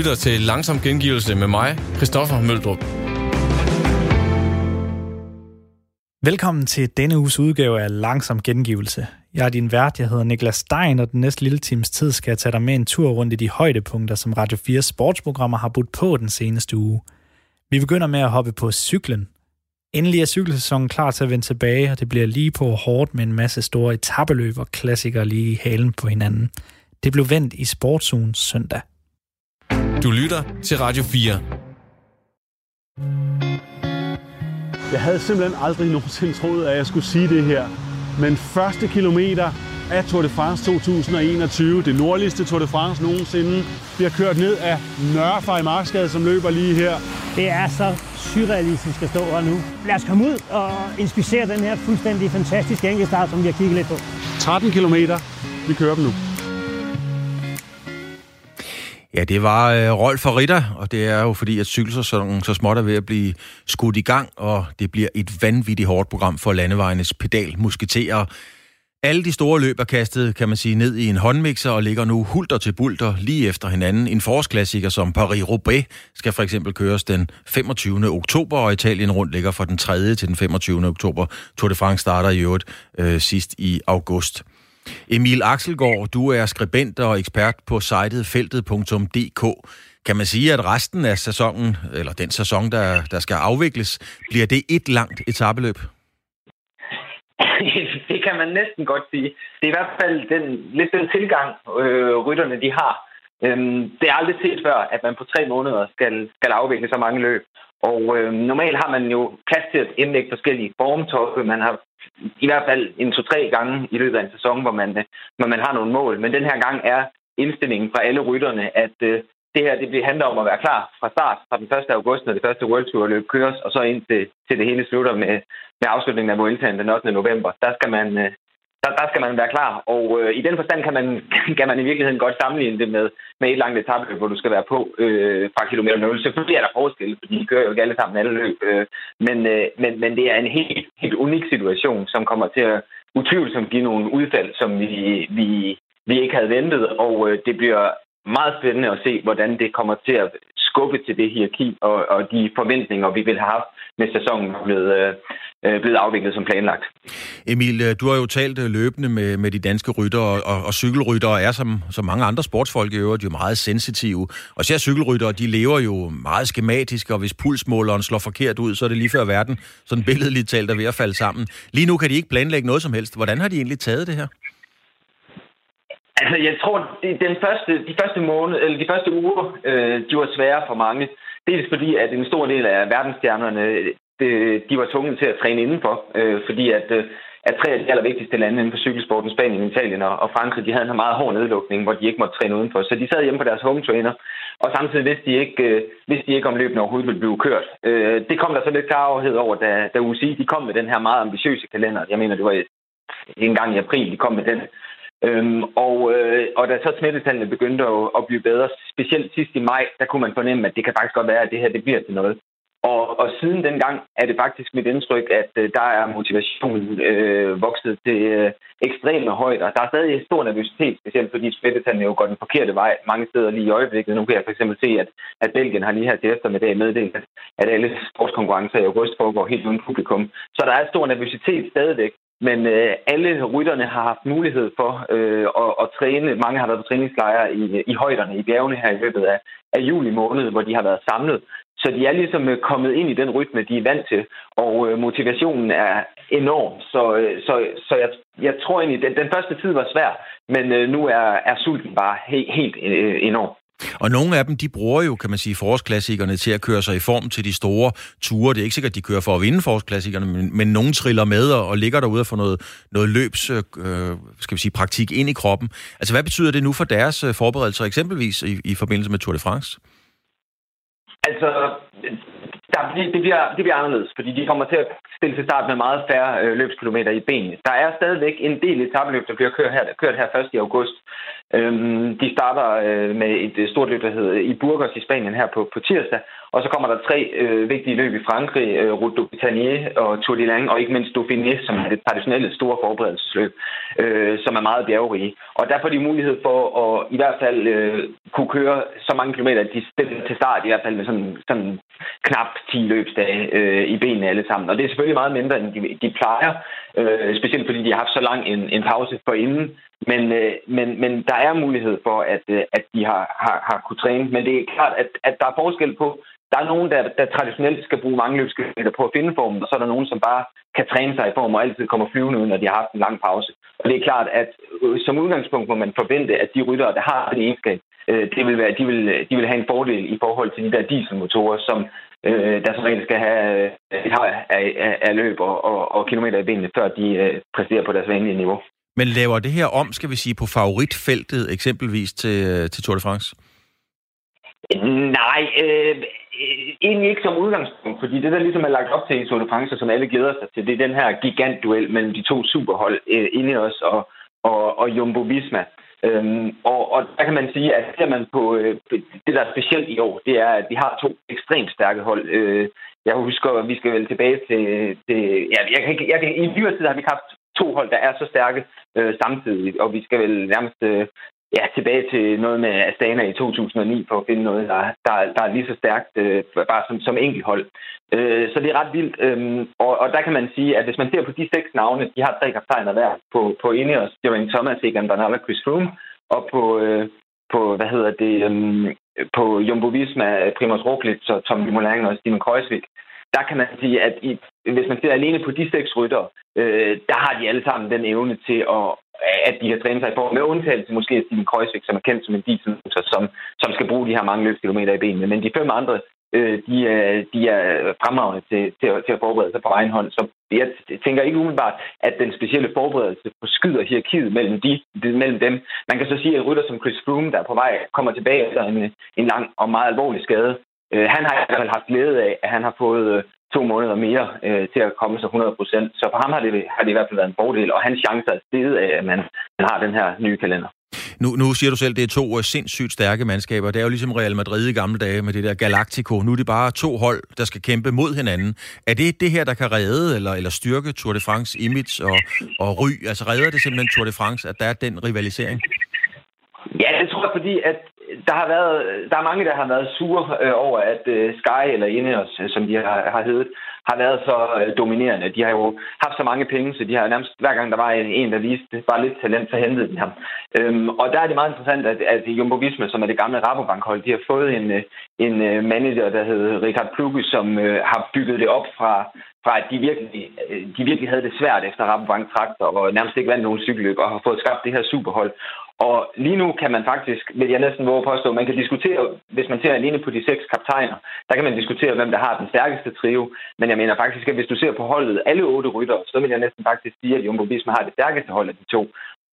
lytter til Langsom Gengivelse med mig, Christoffer Møldrup. Velkommen til denne uges udgave af Langsom Gengivelse. Jeg er din vært, jeg hedder Niklas Stein, og den næste lille times tid skal jeg tage dig med en tur rundt i de højdepunkter, som Radio 4 sportsprogrammer har budt på den seneste uge. Vi begynder med at hoppe på cyklen. Endelig er cykelsæsonen klar til at vende tilbage, og det bliver lige på hårdt med en masse store etabeløb og klassikere lige i halen på hinanden. Det blev vendt i Sportsugen søndag. Du lytter til Radio 4. Jeg havde simpelthen aldrig nogensinde troet, at jeg skulle sige det her. Men første kilometer af Tour de France 2021, det nordligste Tour de France nogensinde, bliver kørt ned af Nørrefej Marksgade, som løber lige her. Det er så surrealistisk at stå her nu. Lad os komme ud og inspicere den her fuldstændig fantastiske enkeltstart, som vi har kigget lidt på. 13 kilometer. Vi kører dem nu. Ja, det var øh, Rolf og Ritter, og det er jo fordi, at cykelsæsonen så småt er ved at blive skudt i gang, og det bliver et vanvittigt hårdt program for landevejenes pedalmusketerer. Alle de store løb er kastet, kan man sige, ned i en håndmixer og ligger nu hulter til bulter lige efter hinanden. En forårsklassiker som Paris-Roubaix skal for eksempel køres den 25. oktober, og Italien rundt ligger fra den 3. til den 25. oktober. Tour de France starter i øvrigt øh, sidst i august. Emil Axelgaard, du er skribent og ekspert på sitet feltet.dk. Kan man sige, at resten af sæsonen, eller den sæson, der, der skal afvikles, bliver det et langt etabeløb? det kan man næsten godt sige. Det er i hvert fald den, lidt den tilgang, øh, rytterne de har. Øhm, det er aldrig set før, at man på tre måneder skal, skal afvikle så mange løb. Og øh, normalt har man jo plads til at indlægge forskellige formtoppe. Man har i hvert fald en to-tre gange i løbet af en sæson, hvor man, øh, hvor man har nogle mål. Men den her gang er indstillingen fra alle rytterne, at øh, det her det bliver handler om at være klar fra start, fra den 1. august, når det første World Tour løb køres, og så ind til, til det hele slutter med, med afslutningen af Vueltaen den 8. november. Der skal man, øh, der, der skal man være klar. Og øh, i den forstand kan man, kan man i virkeligheden godt sammenligne det med, med et langt etabløb, hvor du skal være på øh, fra kilometer 0. Selvfølgelig er der forskel, fordi de kører jo ikke alle sammen alle løb. Øh, men, øh, men, men det er en helt, helt unik situation, som kommer til at utvivlsomt give nogle udfald, som vi, vi, vi ikke havde ventet. Og øh, det bliver meget spændende at se, hvordan det kommer til at skubbe til det hierarki og, og de forventninger, vi vil have haft med sæsonen blevet, øh, øh, blevet afviklet som planlagt. Emil, øh, du har jo talt øh, løbende med, med de danske rytter, og, og, og cykelryttere er som, som mange andre sportsfolk i øvrigt jo meget sensitive. Og så cykelryttere, de lever jo meget skematisk, og hvis pulsmåleren slår forkert ud, så er det lige før verden, sådan billedligt talt, er ved at falde sammen. Lige nu kan de ikke planlægge noget som helst. Hvordan har de egentlig taget det her? Altså, jeg tror, den første, de første måned, eller de første uger, øh, de var svære for mange. Dels fordi, at en stor del af verdensstjernerne, de, de var tvunget til at træne indenfor, øh, fordi at, øh, at tre af de allervigtigste lande inden for cykelsporten, Spanien, Italien og Frankrig, de havde en meget hård nedlukning, hvor de ikke måtte træne udenfor. Så de sad hjemme på deres home trainer, og samtidig vidste de ikke, øh, vidste de ikke om løbene overhovedet ville blive kørt. Øh, det kom der så lidt klarhed over, da, da UCI de kom med den her meget ambitiøse kalender. Jeg mener, det var en gang i april, de kom med den. Øhm, og, øh, og da så smittetallene begyndte at, at blive bedre, specielt sidst i maj, der kunne man fornemme, at det kan faktisk godt være, at det her det bliver til noget. Og, og siden dengang er det faktisk mit indtryk, at øh, der er motivationen øh, vokset til øh, ekstreme højder. Der er stadig stor nervøsitet, specielt fordi smittetallene jo går den forkerte vej mange steder lige i øjeblikket. Nu kan jeg for eksempel se, at, at Belgien har lige her til eftermiddag meddelt, at, at alle sportskonkurrencer i august foregår helt uden publikum. Så der er stor nervøsitet stadigvæk. Men øh, alle rytterne har haft mulighed for øh, at, at træne. Mange har været på træningslejre i, i højderne i bjergene her i løbet af, af juli måned, hvor de har været samlet. Så de er ligesom øh, kommet ind i den rytme, de er vant til, og øh, motivationen er enorm. Så, øh, så, så jeg, jeg tror egentlig, at den, den første tid var svær, men øh, nu er, er sulten bare he, helt øh, enorm. Og nogle af dem, de bruger jo, kan man sige, forårsklassikerne til at køre sig i form til de store ture. Det er ikke sikkert, at de kører for at vinde forårsklassikerne, men, men nogen triller med og, og ligger derude og får noget, noget løbs, øh, skal vi sige, praktik ind i kroppen. Altså, hvad betyder det nu for deres øh, forberedelser, eksempelvis i, i forbindelse med Tour de France? Altså, der, det, bliver, det bliver anderledes, fordi de kommer til at stille til start med meget færre øh, løbskilometer i benene. Der er stadigvæk en del etabeløb, der bliver kørt her, kørt her først i august. Øhm, de starter øh, med et øh, stort løb, der hedder øh, i Burgos i Spanien her på, på tirsdag. Og så kommer der tre øh, vigtige løb i Frankrig, øh, Route du Britannier og Tour de Lange, og ikke mindst Dauphiné, som er det traditionelle store forberedelsesløb, øh, som er meget bjergrige. Og der får de mulighed for at i hvert fald øh, kunne køre så mange kilometer, at de stiller til start i hvert fald med sådan, sådan knap 10 løbsdage øh, i benene alle sammen. Og det er selvfølgelig meget mindre, end de, de plejer, øh, specielt fordi de har haft så lang en, en pause for inden. Men, øh, men, men der er mulighed for, at, øh, at de har, har, har kunne træne. Men det er klart, at, at der er forskel på, der er nogen, der, der traditionelt skal bruge mange løbskilometer på at finde formen, og så er der nogen, som bare kan træne sig i form og altid kommer flyvende ud, når de har haft en lang pause. Og det er klart, at øh, som udgangspunkt må man forvente, at de ryttere, der har den egenskab, øh, det vil være, de, vil, de vil have en fordel i forhold til de der dieselmotorer, som øh, der som regel skal have øh, af, af, af løb og, og, og kilometer i benene, før de øh, præsterer på deres vanlige niveau. Men laver det her om, skal vi sige, på favoritfeltet eksempelvis til, øh, til Tour de France? Nej, øh, egentlig ikke som udgangspunkt, fordi det, der ligesom er lagt op til i Tour de France, som alle glæder sig til, det er den her gigantduel mellem de to superhold, øh, Ineos og, og, og Jumbo Visma. Øhm, og, og der kan man sige, at ser man på øh, det, der er specielt i år, det er, at vi har to ekstremt stærke hold. Øh, jeg husker, at vi skal vel tilbage til... til ja, jeg jeg, jeg I nyere tid har vi haft to hold, der er så stærke øh, samtidig, og vi skal vel nærmest øh, ja, tilbage til noget med Astana i 2009 for at finde noget, der, der, der er lige så stærkt øh, bare som, som enkelthold. Øh, så det er ret vildt. Øh, og, og der kan man sige, at hvis man ser på de seks navne, de har tre kaptajner hver på, på Ineos, Geraint Thomas, Egan Bernal og Chris Froome, og på, øh, på hvad hedder det, øh, på Jumbo Visma, Primoz Roglic og Tom Dumoulin og Steven Kreuzvik, der kan man sige, at i, hvis man ser alene på de seks rytter, øh, der har de alle sammen den evne til at, at de har trænet sig i med undtagelse måske af Steven Kreuzvik, som er kendt som en dieselmotor, som, som skal bruge de her mange løbskilometer i benene. Men de fem andre, øh, de, er, de er fremragende til, til, til at forberede sig på egen hånd. Så jeg tænker ikke umiddelbart, at den specielle forberedelse forskyder hierarkiet mellem, de, mellem dem. Man kan så sige, at rytter som Chris Froome, der er på vej, kommer tilbage efter en, en lang og meget alvorlig skade, Øh, han har i hvert fald haft glæde af, at han har fået øh, to måneder mere øh, til at komme sig 100 procent. Så for ham har det, har det i hvert fald været en fordel, og hans chancer er steget af, at man, man har den her nye kalender. Nu, nu siger du selv, at det er to øh, sindssygt stærke mandskaber. Det er jo ligesom Real Madrid i gamle dage med det der Galactico. Nu er det bare to hold, der skal kæmpe mod hinanden. Er det det her, der kan redde eller, eller styrke Tour de France image og, og ry? Altså redder det simpelthen Tour de France, at der er den rivalisering? Ja, det tror jeg, fordi at der har været, der er mange, der har været sure øh, over, at øh, Sky eller Ineos, øh, som de har, har heddet, har været så øh, dominerende. De har jo haft så mange penge, så de har nærmest hver gang, der var en, en der viste bare lidt talent, så hentede de ham. Øhm, og der er det meget interessant, at, at Jumbo Visma, som er det gamle Rabobankhold, de har fået en, øh, en øh, manager, der hedder Richard Kluge, som øh, har bygget det op fra, fra at de virkelig, øh, de virkelig havde det svært efter Rabobank traktor og nærmest ikke vandt nogen cykelløb og har fået skabt det her superhold. Og lige nu kan man faktisk, vil jeg næsten våge påstå, man kan diskutere, hvis man ser alene på de seks kaptajner, der kan man diskutere, hvem der har den stærkeste trio. Men jeg mener faktisk, at hvis du ser på holdet alle otte rytter, så vil jeg næsten faktisk sige, at Jumbo Visma har det stærkeste hold af de to.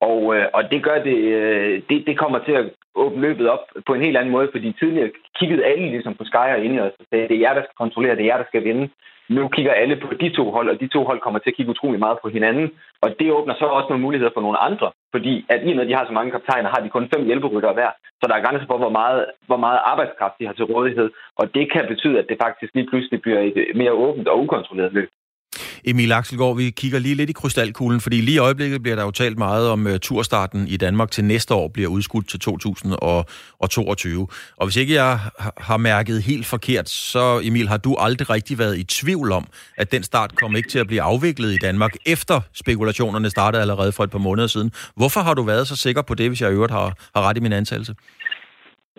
Og, øh, og det gør det, øh, det, det kommer til at åbne løbet op på en helt anden måde, fordi tidligere kiggede alle ligesom på Sky og Ineos og sagde, det er jer, der skal kontrollere, det er jer, der skal vinde. Nu kigger alle på de to hold, og de to hold kommer til at kigge utrolig meget på hinanden. Og det åbner så også nogle muligheder for nogle andre, fordi at i og med, at de har så mange kaptajner, har de kun fem hjælperytter hver. Så der er grænser for, hvor meget, hvor meget arbejdskraft de har til rådighed. Og det kan betyde, at det faktisk lige pludselig bliver et mere åbent og ukontrolleret løb. Emil Axelgaard, vi kigger lige lidt i krystalkuglen, fordi lige i øjeblikket bliver der jo talt meget om uh, turstarten i Danmark til næste år bliver udskudt til 2022. Og hvis ikke jeg har mærket helt forkert, så Emil, har du aldrig rigtig været i tvivl om, at den start kommer ikke til at blive afviklet i Danmark, efter spekulationerne startede allerede for et par måneder siden. Hvorfor har du været så sikker på det, hvis jeg i øvrigt har, har ret i min antagelse?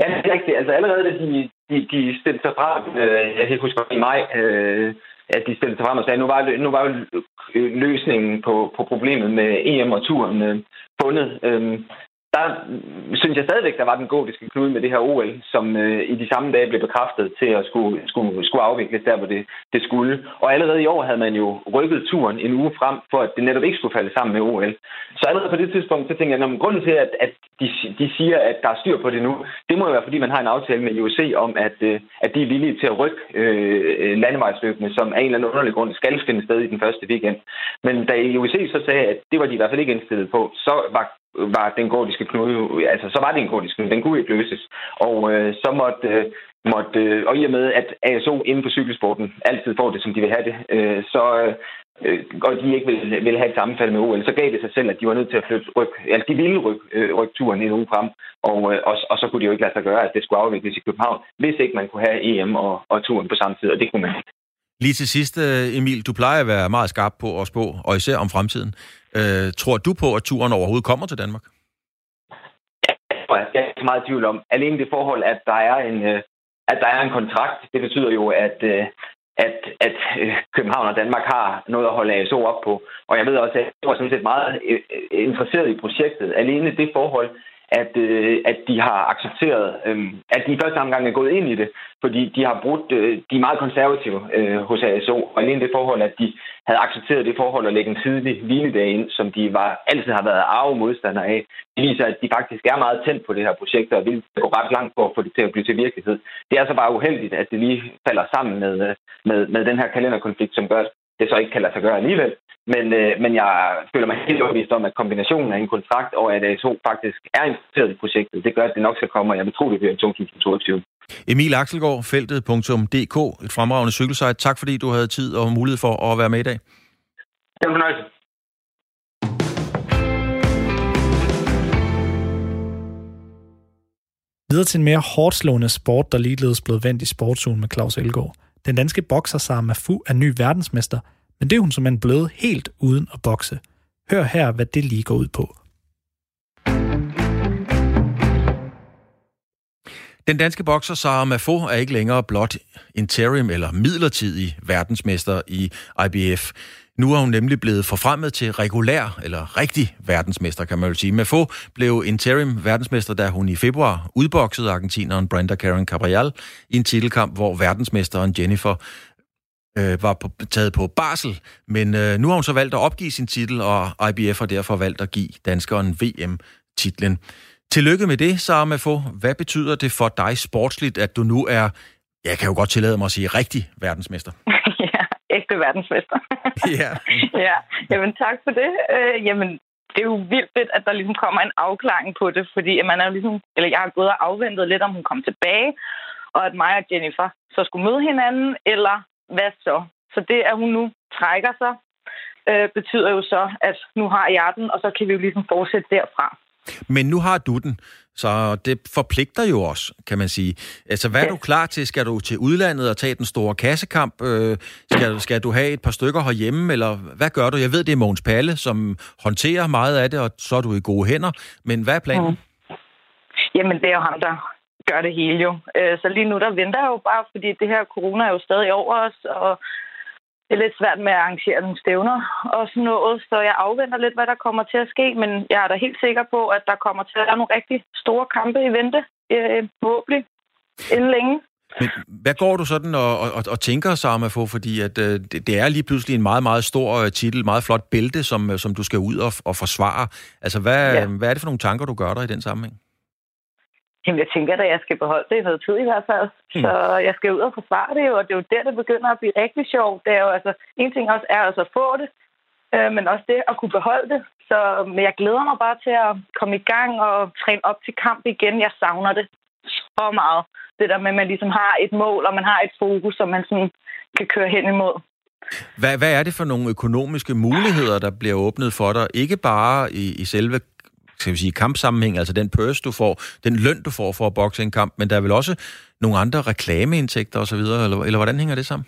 Ja, det er rigtigt. Altså allerede da de, de, de stemte sig frem, øh, jeg kan huske, i maj, øh, at de stillede sig frem og sagde, at nu var, nu var løsningen på, på problemet med EM og turen øh, fundet. Øh, der synes jeg stadigvæk, der var den gotiske knude med det her OL, som øh, i de samme dage blev bekræftet til at skulle, skulle, skulle afvikles der, hvor det, det skulle. Og allerede i år havde man jo rykket turen en uge frem, for at det netop ikke skulle falde sammen med OL. Så allerede på det tidspunkt, så tænkte jeg, at grunden til, at, at de, de siger, at der er styr på det nu, det må jo være, fordi man har en aftale med IOC om, at, øh, at de er villige til at rykke øh, landevejsløbene, som af en eller anden underlig grund skal finde sted i den første weekend. Men da IOC så sagde, at det var de i hvert fald ikke indstillet på, så var var den gordiske knude, altså så var det en gordisk knude, den kunne ikke løses. Og øh, så måtte, øh, måtte øh, og i og med, at ASO inden for cykelsporten altid får det, som de vil have det, øh, så, øh, øh og de ikke ville, ville have et sammenfald med OL, så gav det sig selv, at de var nødt til at flytte ryg, altså de ville rykke øh, ryk turen en uge frem, og, øh, og, og, så kunne de jo ikke lade sig gøre, at det skulle afvikles i København, hvis ikke man kunne have EM og, og turen på samme tid, og det kunne man ikke. Lige til sidst, øh, Emil, du plejer at være meget skarp på at spå, og især om fremtiden. Øh, tror du på, at turen overhovedet kommer til Danmark? Jeg er ikke meget tvivl om. Alene det forhold, at der er en, øh, at der er en kontrakt, det betyder jo, at, øh, at, at øh, København og Danmark har noget at holde ASO op på. Og jeg ved også, at jeg var sådan set meget interesseret i projektet. Alene det forhold, at, øh, at de har accepteret, øh, at de i første omgang er gået ind i det, fordi de har brugt, øh, de er meget konservative øh, hos ASO, og alene det forhold, at de havde accepteret det forhold at lægge en tidlig hviledag ind, som de var, altid har været arve modstandere af, det viser, at de faktisk er meget tændt på det her projekt, og vil gå ret langt for at få det til at blive til virkelighed. Det er så bare uheldigt, at det lige falder sammen med, øh, med, med den her kalenderkonflikt, som gør, det så ikke kan lade sig gøre alligevel. Men, øh, men jeg føler mig helt overbevist om, at kombinationen af en kontrakt og at ASO faktisk er interesseret i projektet, det gør, at det nok skal komme, og jeg vil tro, det bliver i 2022. Emil Axelgaard, feltet.dk, et fremragende cykelsite. Tak fordi du havde tid og mulighed for at være med i dag. Det var fornøjelse. Videre til en mere hårdt slående sport, der ligeledes blev vendt i sportsugen med Claus Elgaard. Den danske bokser Sarah Fu er ny verdensmester, men det er hun som blevet helt uden at bokse. Hør her, hvad det lige går ud på. Den danske bokser Sara Mafo er ikke længere blot interim eller midlertidig verdensmester i IBF. Nu er hun nemlig blevet forfremmet til regulær, eller rigtig verdensmester, kan man jo sige. Mafo blev interim verdensmester, da hun i februar udboksede argentineren Brenda Karen Cabral i en titelkamp, hvor verdensmesteren Jennifer øh, var på, taget på barsel, men øh, nu har hun så valgt at opgive sin titel, og IBF har derfor valgt at give danskeren VM-titlen. Tillykke med det, Sara Mafo. Hvad betyder det for dig sportsligt, at du nu er, jeg kan jo godt tillade mig at sige, rigtig verdensmester? ja, ægte verdensmester. ja. ja, jamen tak for det. Øh, jamen, det er jo vildt fedt, at der ligesom kommer en afklaring på det, fordi man er jo ligesom, eller jeg har gået og afventet lidt, om hun kom tilbage, og at mig og Jennifer så skulle møde hinanden, eller hvad så? Så det, at hun nu trækker sig, øh, betyder jo så, at nu har jeg den, og så kan vi jo ligesom fortsætte derfra. Men nu har du den, så det forpligter jo også, kan man sige. Altså, hvad er ja. du klar til? Skal du til udlandet og tage den store kassekamp? Øh, skal, skal du have et par stykker herhjemme, eller hvad gør du? Jeg ved, det er Mogens Palle, som håndterer meget af det, og så er du i gode hænder. Men hvad er planen? Mm. Jamen, det er jo ham, der gør det hele jo. Øh, så lige nu, der venter jeg jo bare, fordi det her corona er jo stadig over os, og det er lidt svært med at arrangere nogle stævner og sådan noget, så jeg afventer lidt, hvad der kommer til at ske, men jeg er da helt sikker på, at der kommer til at være nogle rigtig store kampe i vente, øh, forhåbentlig, inden længe. Men hvad går du sådan og, og, og tænker, Sarma, for? Fordi at, øh, det, det er lige pludselig en meget, meget stor øh, titel, meget flot bælte, som, øh, som du skal ud og, og forsvare. Altså, hvad, ja. hvad er det for nogle tanker, du gør dig i den sammenhæng? Jamen, jeg tænker at jeg skal beholde det i noget tid i hvert fald. Mm. Så jeg skal ud og forsvare det, og det er jo der, det begynder at blive rigtig sjovt. Det er jo altså, en ting også er altså at få det, øh, men også det at kunne beholde det. Så men jeg glæder mig bare til at komme i gang og træne op til kamp igen. Jeg savner det så meget. Det der med, at man ligesom har et mål, og man har et fokus, som man sådan kan køre hen imod. Hvad, hvad er det for nogle økonomiske muligheder, der bliver åbnet for dig? Ikke bare i, i selve skal vi sige, kampsammenhæng, altså den purse, du får, den løn, du får for at bokse en kamp, men der er vel også nogle andre reklameindtægter osv., eller, eller hvordan hænger det sammen?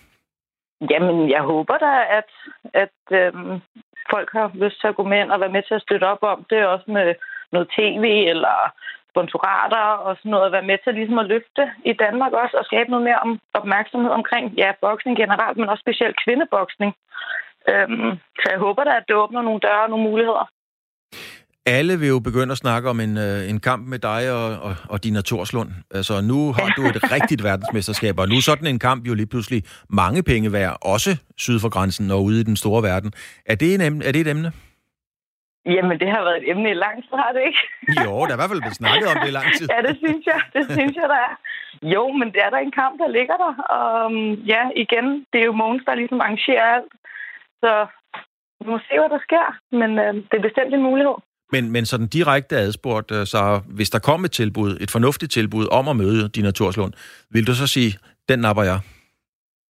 Jamen, jeg håber da, at, at øhm, folk har lyst til at gå med ind og være med til at støtte op om det, også med noget tv eller sponsorater og sådan noget, at være med til ligesom at løfte i Danmark også, og skabe noget mere om, opmærksomhed omkring, ja, boksning generelt, men også specielt kvindeboksning. Øhm, så jeg håber da, at det åbner nogle døre og nogle muligheder alle vil jo begynde at snakke om en, øh, en kamp med dig og, og, og Dina Torslund. Altså, nu har du et rigtigt verdensmesterskab, og nu er sådan en kamp jo lige pludselig mange penge værd, også syd for grænsen og ude i den store verden. Er det, en emne, er det et emne? Jamen, det har været et emne i lang tid, har det ikke? jo, der er i hvert fald blevet snakket om det i lang tid. ja, det synes jeg. Det synes jeg, der er. Jo, men det er der en kamp, der ligger der. Og um, ja, igen, det er jo Mogens, der ligesom arrangerer alt. Så vi må se, hvad der sker. Men uh, det er bestemt en mulighed. Men, men sådan direkte adspurgt, øh, så hvis der kom et tilbud, et fornuftigt tilbud om at møde Dina Torslund, vil du så sige, den napper jeg?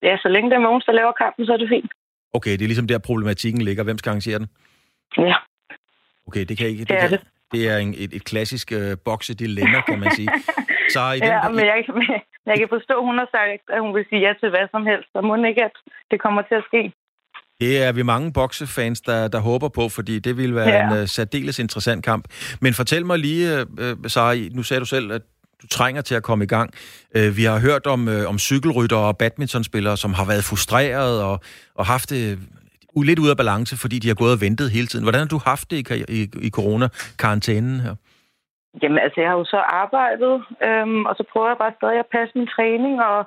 Ja, så længe det er Mogens, der laver kampen, så er det fint. Okay, det er ligesom der problematikken ligger. Hvem skal arrangere den? Ja. Okay, det kan ikke... Det, Det er kan, det. det er en, et, et klassisk øh, boksedilemma, kan man sige. Så i den, Ja, men jeg, men jeg kan forstå, hun har sagt, at hun vil sige ja til hvad som helst. Så må ikke, at det kommer til at ske. Det er vi mange boksefans, der, der håber på, fordi det ville være Ja. en uh, særdeles interessant kamp. Men fortæl mig lige, uh, Sara, nu sagde du selv, at du trænger til at komme i gang. Uh, vi har hørt om, uh, om cykelrytter og badmintonspillere, som har været frustreret og, og haft det uh, lidt ud af balance, fordi de har gået og ventet hele tiden. Hvordan har du haft det i, i, i corona-karantænen her? Jamen, altså, jeg har jo så arbejdet, øhm, og så prøver jeg bare stadig at passe min træning og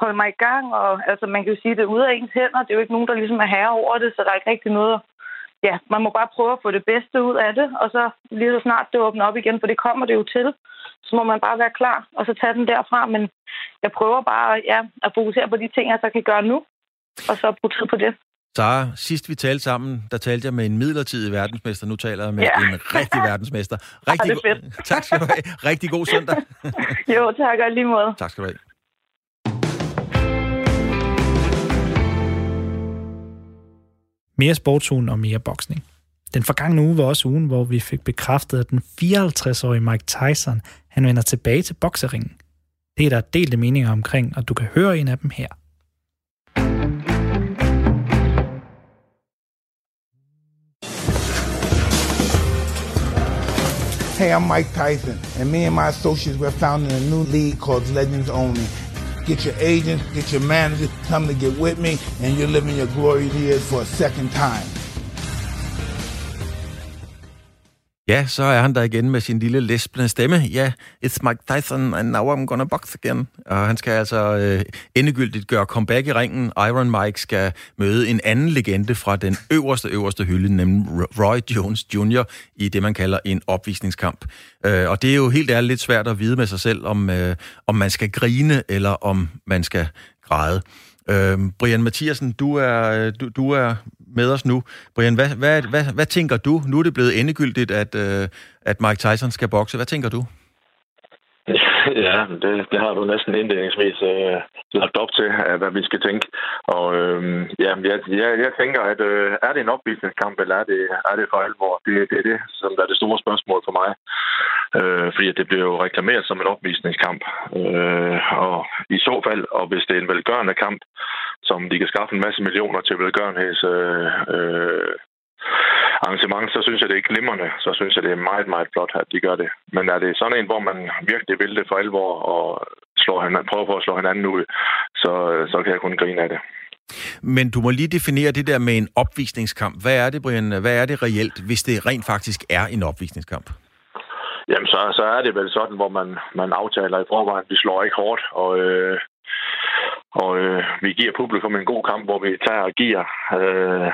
holde mig i gang. Og altså, man kan jo sige, at det er ude af ens hænder. Det er jo ikke nogen, der ligesom er herre over det, så der er ikke rigtig noget... Ja, man må bare prøve at få det bedste ud af det, og så lige så snart det åbner op igen, for det kommer det jo til, så må man bare være klar, og så tage den derfra. Men jeg prøver bare ja, at fokusere på de ting, jeg så kan gøre nu, og så bruge tid på det. Sara, sidst vi talte sammen, der talte jeg med en midlertidig verdensmester. Nu taler jeg med Ja. en rigtig verdensmester. Rigtig det er go- tak skal du have. Rigtig god søndag. Jo, tak og lige måde. tak skal du have. Mere sportsugen og mere boksning. Den forgangne uge var også ugen, hvor vi fik bekræftet, at den 54-årige Mike Tyson han vender tilbage til bokseringen. Det er der delte meninger omkring, og du kan høre en af dem her. Hey, I'm Mike Tyson, and me and my associates, we're founding a new league called Legends Only. Get your agent, get your manager, come to get with me, and you're living your glory years for a second time. Ja, så er han der igen med sin lille lesbende stemme. Ja, it's Mike Tyson, and now I'm gonna box again. Og han skal altså øh, endegyldigt gøre comeback i ringen. Iron Mike skal møde en anden legende fra den øverste, øverste hylde, nemlig Roy Jones Jr. i det, man kalder en opvisningskamp. Øh, og det er jo helt ærligt lidt svært at vide med sig selv, om, øh, om man skal grine, eller om man skal græde. Øh, Brian Mathiasen, du er, øh, du, du er med os nu. Brian, hvad, hvad, hvad, hvad tænker du? Nu er det blevet endegyldigt, at, øh, at Mike Tyson skal bokse. Hvad tænker du? Ja, det, det har du næsten indledningsvis øh, lagt op til, at, hvad vi skal tænke. Og øh, ja, jeg, jeg, jeg tænker, at øh, er det en opvisningskamp, eller er det, er det for alvor? Det, det er det, som er det store spørgsmål for mig. Øh, fordi det bliver jo reklameret som en opvisningskamp. Øh, og i så fald, og hvis det er en velgørende kamp, som de kan skaffe en masse millioner til velgørenheds... Øh, øh, arrangement, så synes jeg, det er glimrende. Så synes jeg, det er meget, meget flot, at de gør det. Men er det sådan en, hvor man virkelig vil det for alvor og slår hinanden, prøver på at slå hinanden ud, så, så kan jeg kun grine af det. Men du må lige definere det der med en opvisningskamp. Hvad er det, Brian? Hvad er det reelt, hvis det rent faktisk er en opvisningskamp? Jamen, så, så er det vel sådan, hvor man, man aftaler i forvejen, vi slår ikke hårdt, og, øh, og øh, vi giver publikum en god kamp, hvor vi tager og giver, øh,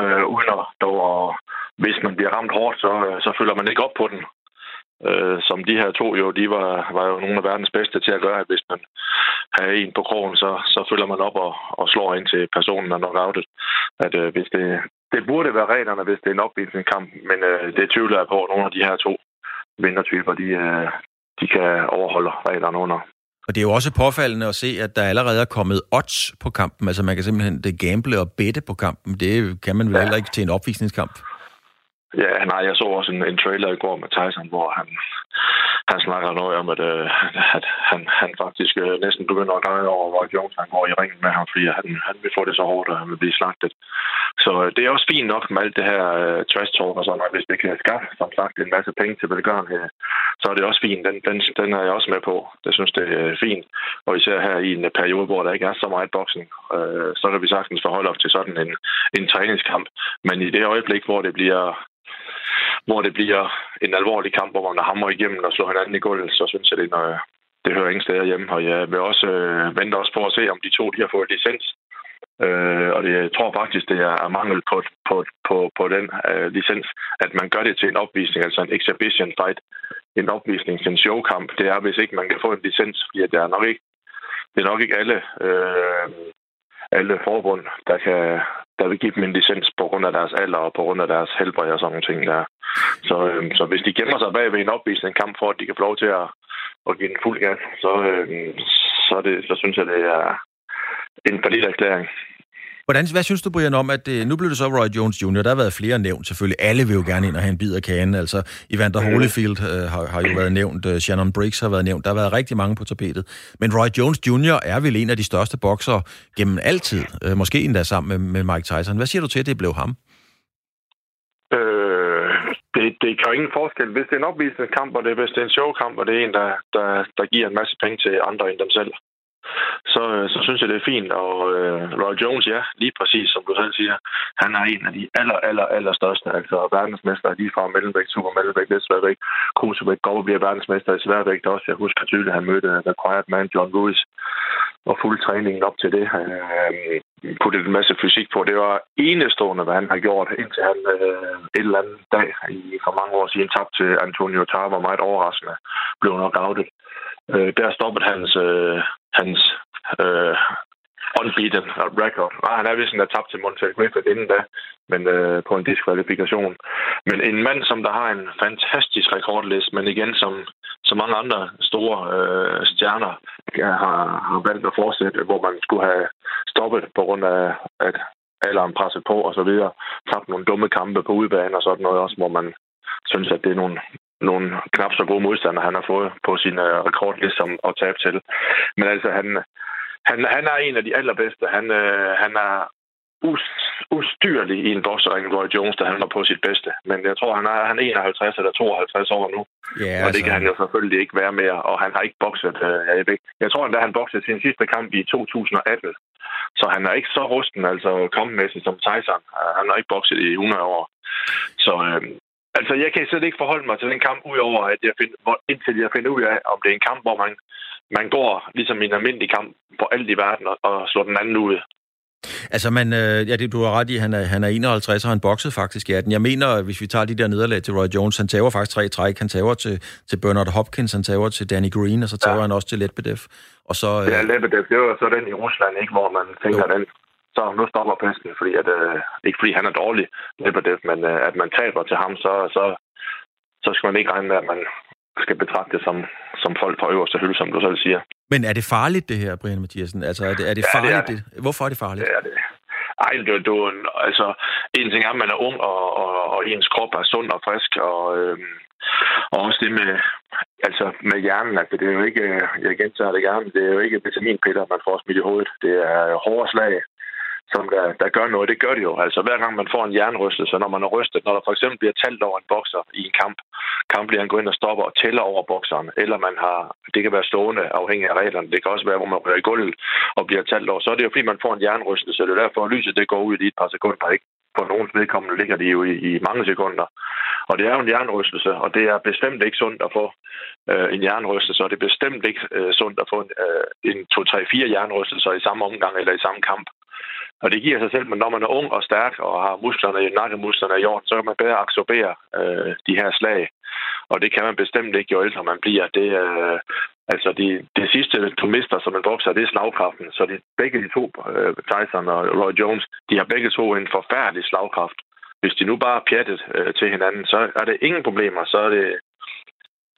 øh, uden at dog, og hvis man bliver ramt hårdt, så, øh, så følger man ikke op på den. Øh, som de her to jo, de var, var jo nogle af verdens bedste til at gøre, at hvis man har en på krogen, så, så følger man op og, og slår ind til personen er knockoutet. At øh, hvis det, det burde være reglerne, hvis det er en opvisningskamp, men øh, det tvivler jeg på, at nogle af de her to vindertyper, de, øh, de kan overholde reglerne under. Og det er jo også påfaldende at se, at der allerede er kommet odds på kampen. Altså man kan simpelthen det gamble og bette på kampen. Det kan man vel ja. heller ikke til en opvisningskamp. Ja, nej, jeg så også en, en trailer i går med Tyson, hvor han, han snakker noget om, at, øh, at han, han faktisk øh, næsten begynder at græde over, hvor Jones han går i ringen med ham, fordi han, han vil få det så hårdt, at han vil blive slagtet. Så øh, det er også fint nok med alt det her øh, trash talk og sådan noget. Hvis det kan skaffe, som sagt, en masse penge til velgørenhed, så er det også fint. Den, den, den er jeg også med på. Det synes det er øh, fint. Og især her i en øh, periode, hvor der ikke er så meget boksning, øh, så kan vi sagtens forholde os til sådan en, en træningskamp. Men i det øjeblik, hvor det bliver hvor det bliver en alvorlig kamp, hvor man hammer igennem og slår hinanden i gulvet, så synes jeg, det, når det hører ingen steder hjemme. Og jeg vil også øh, vente også på at se, om de to de har fået licens. Øh, og det, jeg tror faktisk, det er mangel på, på, på, på den øh, licens, at man gør det til en opvisning, altså en exhibition fight, en opvisning til en showkamp. Det er, hvis ikke man kan få en licens, fordi det er nok ikke, det er nok ikke alle øh, alle forbund, der kan der vil give dem en licens på grund af deres alder og på grund af deres helbred og sådan nogle ting der. Så, øh, så hvis de gemmer sig bag ved en opvisning kamp for, at de kan få lov til at, at give den fuld gas, så, øh, så, det, så synes jeg, det er en forlidt erklæring. Hvordan, hvad synes du, Brian, om, at det, nu blev det så Roy Jones Jr., der har været flere nævnt selvfølgelig. Alle vil jo gerne ind og have en bid af kagen. Altså, Evander. Holyfield øh, har, har jo været nævnt, uh, Shannon Briggs har været nævnt. Der har været rigtig mange på tapetet. Men Roy Jones Jr. er vel en af de største bokser gennem altid. Uh, måske endda sammen med, med Mike Tyson. Hvad siger du til, at det blev ham? Øh, det, det gør ingen forskel. Hvis det er en opvisningskamp, og det, hvis det er en showkamp, og det er en, der, der, der giver en masse penge til andre end dem selv, så, øh, så synes jeg, det er fint. Og øh, Roy Jones, ja, lige præcis som du selv siger, han er en af de aller, aller, aller største, altså verdensmester lige fra mellemvægt, super mellemvægt, lidt sværvægt, cruiservægt, går og bliver verdensmester i sværvægt også. Jeg husker tydeligt, at han mødte øh, The Quiet Man, John Lewis, og fuld træningen op til det. Øh, puttede en masse fysik på. Det var enestående, hvad han har gjort, indtil han øh, et eller andet dag i, for mange år siden tabte til Antonio Tarver, var meget overraskende, blev nok outet. Øh, der stoppede hans, øh, hans øh, unbeaten record. Nej, han er vist en, der tabt til Montel Griffith inden da, men øh, på en diskvalifikation. Men en mand, som der har en fantastisk rekordliste, men igen, som som mange andre store øh, stjerner øh, har, har valgt at fortsætte, hvor man skulle have stoppet på grund af, at alderen presset på og så videre. Tabt nogle dumme kampe på udebane og sådan noget også, hvor man synes, at det er nogle nogle knap så gode modstandere, han har fået på sin uh, rekordliste som at tabe til. Men altså, han, han, han er en af de allerbedste. Han, uh, han er us, ustyrlig i en boksering, Roy Jones, da han var på sit bedste. Men jeg tror, han er, han er 51 eller 52 år nu. Yeah, og det kan altså... han jo selvfølgelig ikke være mere. Og han har ikke bokset. Uh, jeg, ved, jeg tror endda, han boksede sin sidste kamp i 2018. Så han er ikke så rusten, altså kampmæssigt som Tyson. Han har ikke bokset i 100 år. Så øh, Altså, jeg kan slet ikke forholde mig til den kamp, udover at jeg find, hvor, indtil jeg finder ud af, om det er en kamp, hvor man, man går ligesom en almindelig kamp på alt i verden og, og slår den anden ud. Altså, man, øh, ja, det, du har ret i, han er, han er 51, og han boksede faktisk i 18. Jeg mener, hvis vi tager de der nederlag til Roy Jones, han tager faktisk tre træk. Han tager til, til Bernard Hopkins, han tager til Danny Green, og så tager ja. han også til Letbedev. Og så, øh... Ja, Letbedev, det var så den i Rusland, ikke, hvor man tænker, jo. den så nu stopper pesten, fordi at, øh, ikke fordi han er dårlig, Lebedev, men øh, at man taber til ham, så, så, så skal man ikke regne med, at man skal betragte det som, som folk fra øverste hylde, som du selv siger. Men er det farligt, det her, Brian Mathiasen? Altså, er det, er det ja, farligt? Det er det. Hvorfor er det farligt? Det er det. Ej, du, du, altså, en ting er, at man er ung, og, og, og ens krop er sund og frisk, og, øhm, og også det med, altså med hjernen, altså det er jo ikke, jeg gentager det gerne, det er jo ikke vitaminpiller, man får smidt i hovedet. Det er hårde slag, som der, der gør noget. Det gør det jo. Altså hver gang man får en jernrystelse, når man er rystet, når der for eksempel bliver talt over en bokser i en kamp, kamplægeren bliver går ind og stopper og tæller over bokseren, eller man har, det kan være stående afhængig af reglerne, det kan også være, hvor man rører i gulvet og bliver talt over, så er det jo fordi, man får en jernrystelse, det er derfor, at lyset det går ud i et par sekunder, ikke? For nogens vedkommende ligger de jo i, i mange sekunder. Og det er jo en jernrystelse, og det er bestemt ikke sundt at få øh, en jernrystelse, og det er bestemt ikke øh, sundt at få en, øh, en 2-3-4 jernrystelser i samme omgang eller i samme kamp. Og det giver sig selv, men når man er ung og stærk og har musklerne, nakkemusklerne i jorden, så kan man bedre absorbere øh, de her slag. Og det kan man bestemt ikke, jo ældre man bliver. Det, øh, altså de, det sidste, du mister som en bokser, det er slagkraften. Så de, begge de to, øh, Tyson og Roy Jones, de har begge to en forfærdelig slagkraft. Hvis de nu bare er pjattet øh, til hinanden, så er det ingen problemer. Så er det,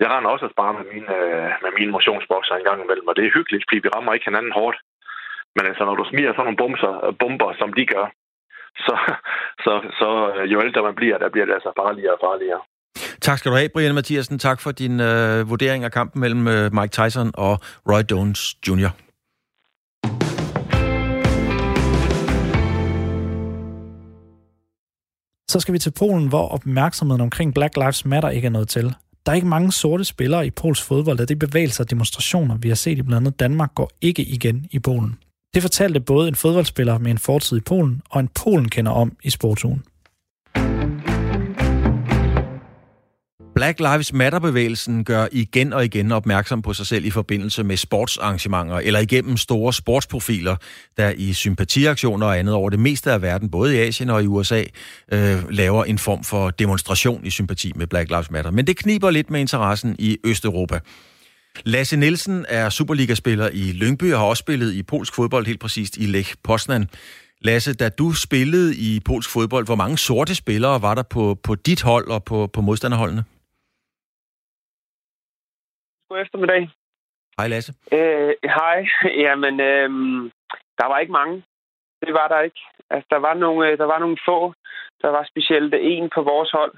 jeg render også at spare med mine, øh, med mine motionsbokser en gang imellem, og det er hyggeligt, fordi vi rammer ikke hinanden hårdt. Men altså, når du smiger sådan nogle bumser, bomber, som de gør, så, så, så øh, jo ældre man bliver, der bliver det altså farligere og farligere. Tak skal du have, Brian Mathiasen. Tak for din øh, vurdering af kampen mellem øh, Mike Tyson og Roy Jones Jr. Så skal vi til Polen, hvor opmærksomheden omkring Black Lives Matter ikke er noget til. Der er ikke mange sorte spillere i Pols fodbold, og det bevægelser og demonstrationer, vi har set i blandt andet Danmark, går ikke igen i Polen. Det fortalte både en fodboldspiller med en fortid i Polen og en Polen kender om i sportsugen. Black Lives Matter-bevægelsen gør igen og igen opmærksom på sig selv i forbindelse med sportsarrangementer eller igennem store sportsprofiler, der i sympatiaktioner og andet over det meste af verden, både i Asien og i USA, øh, laver en form for demonstration i sympati med Black Lives Matter. Men det kniber lidt med interessen i Østeuropa. Lasse Nielsen er Superliga-spiller i Lyngby og har også spillet i polsk fodbold, helt præcist i Lech Poznan. Lasse, da du spillede i polsk fodbold, hvor mange sorte spillere var der på, på dit hold og på, på modstanderholdene? God eftermiddag. Hej Lasse. Øh, hej. Jamen, øh, der var ikke mange. Det var der ikke. Altså, der var nogle, øh, der var nogle få. Der var specielt en på vores hold,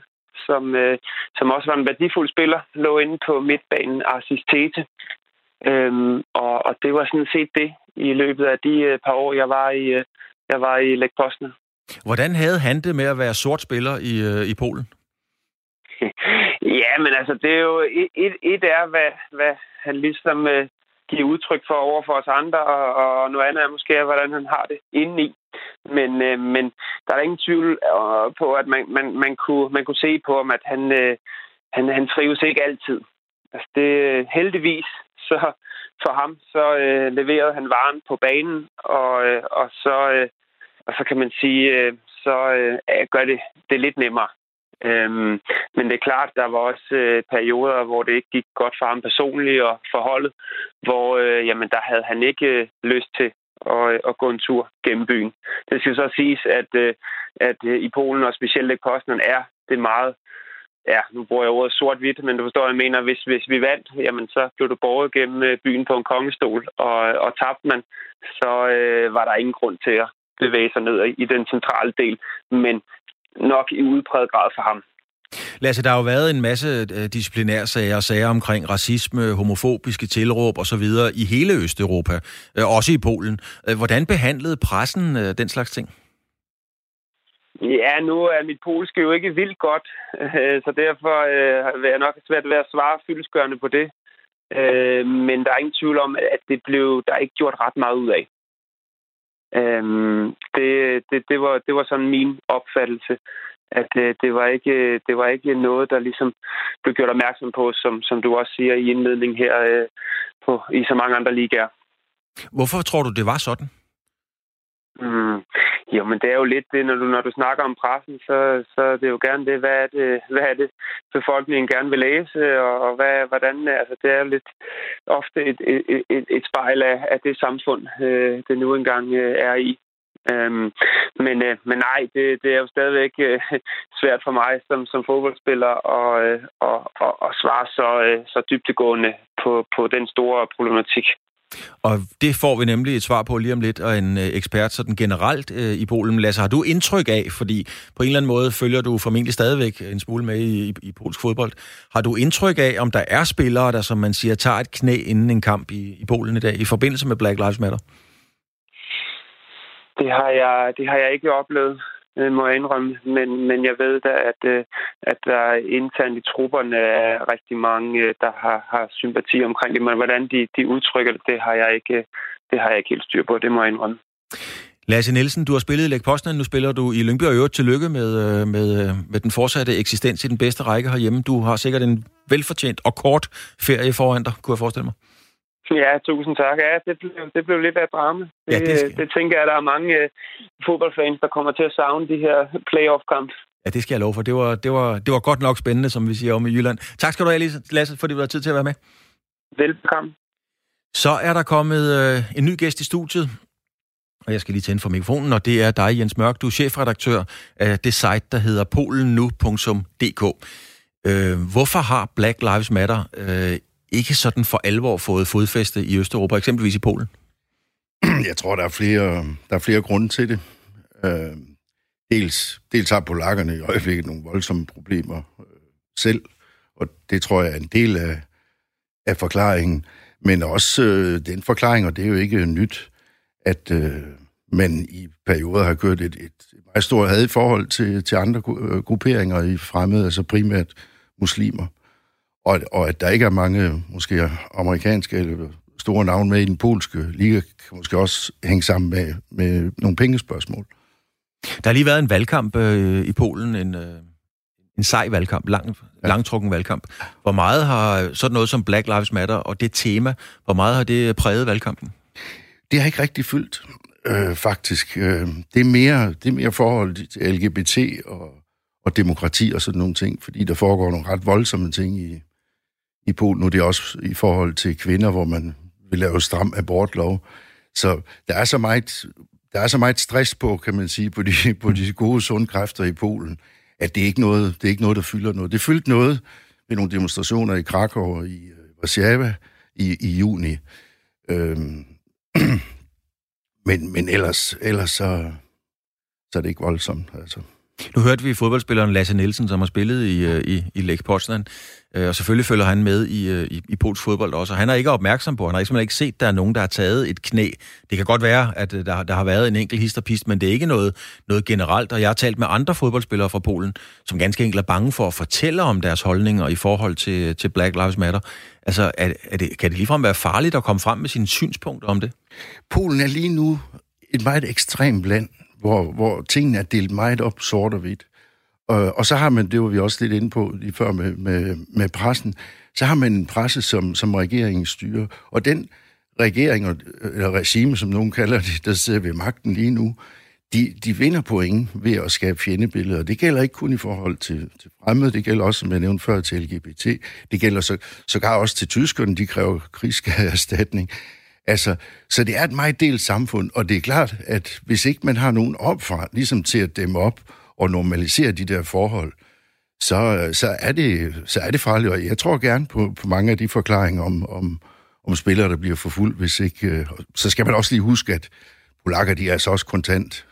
som, øh, som også var en værdifuld spiller, lå inde på midtbanen, Arsis Tete. Øhm, og, og det var sådan set det i løbet af de øh, par år, jeg var i, øh, jeg var i Lech Poznan. Hvordan havde han det med at være sort spiller i, øh, i Polen? ja, men altså, det er jo et, et, et er, hvad, hvad han ligesom øh, giver udtryk for over for os andre, og, og noget andet er måske, hvordan han har det indeni. Men, øh, men der er ingen tvivl øh, på, at man, man, man, kunne, man kunne se på ham, at han, øh, han, han trives ikke altid. Altså det, heldigvis, så for ham, så øh, leverede han varen på banen, og, øh, og, så, øh, og så kan man sige, øh, så øh, gør det det lidt nemmere. Øhm, men det er klart, der var også øh, perioder, hvor det ikke gik godt for ham personligt og forholdet, hvor øh, jamen, der havde han ikke øh, lyst til at, øh, at gå en tur gennem byen. Det skal så siges, at, øh, at øh, i Polen og specielt i Poznan er det meget ja, nu bruger jeg ordet sort-hvidt, men du forstår, jeg mener, hvis, hvis vi vandt, jamen så blev du borget gennem øh, byen på en kongestol, og, og tabte man, så øh, var der ingen grund til at bevæge sig ned i den centrale del, men nok i udpræget grad for ham. Lasse, der har jo været en masse øh, disciplinære sager og sager omkring racisme, homofobiske tilråb osv. i hele Østeuropa, øh, også i Polen. Øh, hvordan behandlede pressen den slags ting? Ja, nu er mit polske jo ikke vildt godt, så derfor vil jeg nok svært ved at svare fyldesgørende på det. Men der er ingen tvivl om, at det blev der er ikke gjort ret meget ud af. Øhm, det, det, det, var, det var sådan min opfattelse at øh, det, var ikke, det var ikke noget, der ligesom blev gjort opmærksom på, som, som du også siger i indledningen her øh, på, i så mange andre ligaer. Hvorfor tror du, det var sådan? Mm, jo, men det er jo lidt det, når du, når du snakker om pressen, så, så det er det jo gerne det, hvad er det, hvad er det befolkningen gerne vil læse, og, og hvad, hvordan, altså det er jo lidt ofte et, et, et, et spejl af, af det samfund, øh, det nu engang øh, er i. Øhm, men, øh, men nej, det, det er jo stadigvæk øh, svært for mig som, som fodboldspiller at, øh, at, at, at svare så, øh, så dybtegående på, på den store problematik. Og det får vi nemlig et svar på lige om lidt, og en øh, ekspert sådan generelt øh, i Polen. Lasse, har du indtryk af, fordi på en eller anden måde følger du formentlig stadigvæk en smule med i, i, i polsk fodbold. Har du indtryk af, om der er spillere, der som man siger, tager et knæ inden en kamp i, i Polen i dag, i forbindelse med Black Lives Matter? Det har jeg, det har jeg ikke oplevet, øh, må jeg indrømme. Men, men jeg ved da, at, øh, at der internt i trupperne er rigtig mange, øh, der har, har sympati omkring det. Men hvordan de, de udtrykker det, det har, jeg ikke, det har jeg ikke helt styr på. Det må jeg indrømme. Lasse Nielsen, du har spillet i Læk Posten, nu spiller du i Lyngby, og øvrigt tillykke med, øh, med, øh, med den fortsatte eksistens i den bedste række herhjemme. Du har sikkert en velfortjent og kort ferie foran dig, kunne jeg forestille mig. Ja, tusind tak. Ja, det blev, det blev lidt af et drama. Det, ja, det, skal... det tænker jeg, at der er mange uh, fodboldfans, der kommer til at savne de her playoff-kamp. Ja, det skal jeg love for. Det var, det, var, det var godt nok spændende, som vi siger om i Jylland. Tak skal du have, Lasse, fordi du har tid til at være med. Velbekomme. Så er der kommet uh, en ny gæst i studiet, og jeg skal lige tænde for mikrofonen, og det er dig, Jens Mørk. Du er chefredaktør af det site, der hedder polennu.dk. Uh, hvorfor har Black Lives Matter uh, ikke sådan for alvor fået fodfæste i Østeuropa, eksempelvis i Polen? Jeg tror, der er flere, der er flere grunde til det. Øh, dels, dels har polakkerne i øjeblikket nogle voldsomme problemer øh, selv, og det tror jeg er en del af, af forklaringen. Men også øh, den forklaring, og det er jo ikke nyt, at øh, man i perioder har kørt et, et meget stort had i forhold til, til andre øh, grupperinger i fremmede, altså primært muslimer og, og at der ikke er mange, måske amerikanske eller store navne med i den polske liga, kan måske også hænge sammen med, med nogle pengespørgsmål. Der har lige været en valgkamp øh, i Polen, en, øh, en sej valgkamp, lang, ja. langtrukken valgkamp. Hvor meget har sådan noget som Black Lives Matter og det tema, hvor meget har det præget valgkampen? Det har ikke rigtig fyldt, øh, faktisk. Øh, det, er mere, det er mere forhold til LGBT og, og demokrati og sådan nogle ting, fordi der foregår nogle ret voldsomme ting i, i Polen. Nu er det også i forhold til kvinder, hvor man vil lave stram abortlov. Så der er så meget, der er så meget stress på, kan man sige, på de, på de gode, sunde kræfter i Polen, at det er ikke noget, det er ikke noget, der fylder noget. Det fyldte noget ved nogle demonstrationer i Krakow og i øh, Warszawa i, i juni. Øhm, men, men ellers, ellers så, så er det ikke voldsomt. Altså. Nu hørte vi fodboldspilleren Lasse Nielsen, som har spillet i, øh, i, i Lech Poznan, øh, og selvfølgelig følger han med i, øh, i, i polsk fodbold også, og han er ikke opmærksom på, han har ikke, ikke set, at der er nogen, der har taget et knæ. Det kan godt være, at der, der har været en enkelt histerpist, men det er ikke noget, noget generelt, og jeg har talt med andre fodboldspillere fra Polen, som ganske enkelt er bange for at fortælle om deres holdninger i forhold til, til Black Lives Matter. Altså, er, er det, kan det ligefrem være farligt at komme frem med sine synspunkter om det? Polen er lige nu et meget ekstremt land, hvor, hvor tingene er delt meget op sort og hvidt. Og, og så har man, det var vi også lidt inde på lige før med, med, med pressen, så har man en presse, som, som regeringen styrer. Og den regering, eller regime, som nogen kalder det, der sidder ved magten lige nu, de, de vinder point ved at skabe fjendebilleder. Det gælder ikke kun i forhold til, til fremmede, det gælder også, som jeg nævnte før, til LGBT. Det gælder så, sågar også til tyskerne, de kræver krigsskadeerstatning. Altså, så det er et meget delt samfund, og det er klart, at hvis ikke man har nogen opfra, ligesom til at dæmme op og normalisere de der forhold, så, så, er, det, så er det farligt. Og jeg tror gerne på, på mange af de forklaringer om, om, om spillere, der bliver forfulgt, hvis ikke... Øh, så skal man også lige huske, at polakker, de er altså også kontant,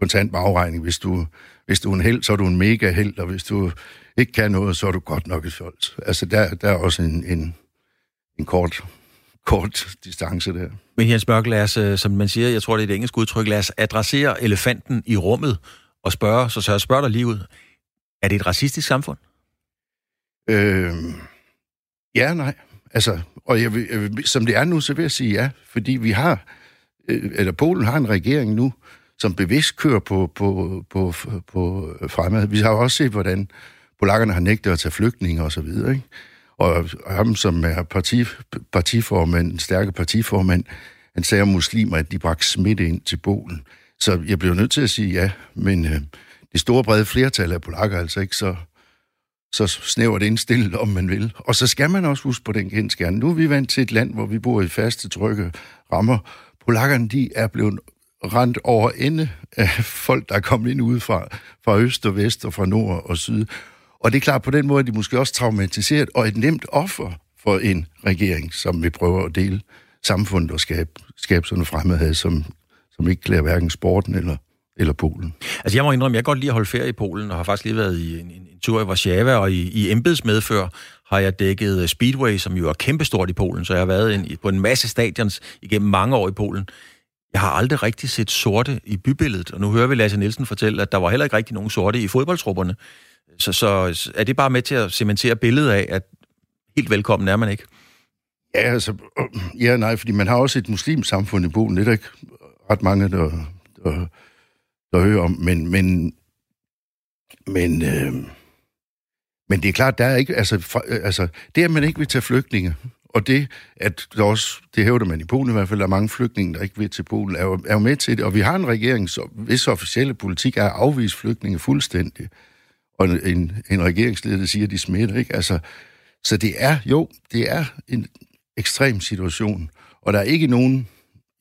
kontant med afregning. Hvis du, hvis du er en held, så er du en mega held, og hvis du ikke kan noget, så er du godt nok et fjols. Altså, der, der er også en, en, en kort kort distance der. Men Jens Mørk, lad os, øh, som man siger, jeg tror, det er et engelsk udtryk, lad os adressere elefanten i rummet og spørge, så, så jeg spørger dig lige ud. Er det et racistisk samfund? Øh, ja, nej. Altså, og jeg vil, jeg vil, som det er nu, så vil jeg sige ja, fordi vi har, øh, eller Polen har en regering nu, som bevidst kører på, på, på, på fremad. Vi har også set, hvordan polakkerne har nægtet at tage flygtninge og så videre, ikke? Og ham, som er parti, partiformand, stærke partiformand, han sagde om muslimer, at de bragte smitte ind til Polen. Så jeg blev nødt til at sige ja, men øh, det store brede flertal af polakker altså ikke så, så snævert indstillet, om man vil. Og så skal man også huske på den kendskærne. Nu er vi vant til et land, hvor vi bor i faste, trygge rammer. Polakkerne, de er blevet rent over ende af folk, der er kommet ind udefra, fra øst og vest og fra nord og syd. Og det er klart, på den måde er de måske også traumatiseret, og et nemt offer for en regering, som vi prøver at dele samfundet og skabe, skabe sådan en fremmedhed, som, som ikke klæder hverken sporten eller, eller Polen. Altså jeg må indrømme, jeg kan godt lide at holde ferie i Polen, og har faktisk lige været i en, en, en tur i Warszawa, og i, i embedsmedfør har jeg dækket øh, Speedway, som jo er kæmpestort i Polen, så jeg har været ind, på en masse stadions igennem mange år i Polen. Jeg har aldrig rigtig set sorte i bybilledet, og nu hører vi Lasse Nielsen fortælle, at der var heller ikke rigtig nogen sorte i fodboldtrupperne. Så, så er det bare med til at cementere billedet af, at helt velkommen er man ikke? Ja, altså, øh, ja, nej, fordi man har også et muslimsk samfund i Polen. Det er der ikke ret mange, der, der, der hører om. Men, men, men, øh, men det er klart, der er ikke, altså, for, øh, altså, det at man ikke vil tage flygtninge, og det, at der også, det hævder man i Polen i hvert fald, der er mange flygtninge, der ikke vil til Polen, er jo, er jo med til det. Og vi har en regering, så hvis officielle politik er at afvise flygtninge fuldstændig og en, en regeringsleder, der siger, at de smitter, ikke? Altså, så det er, jo, det er en ekstrem situation, og der er ikke nogen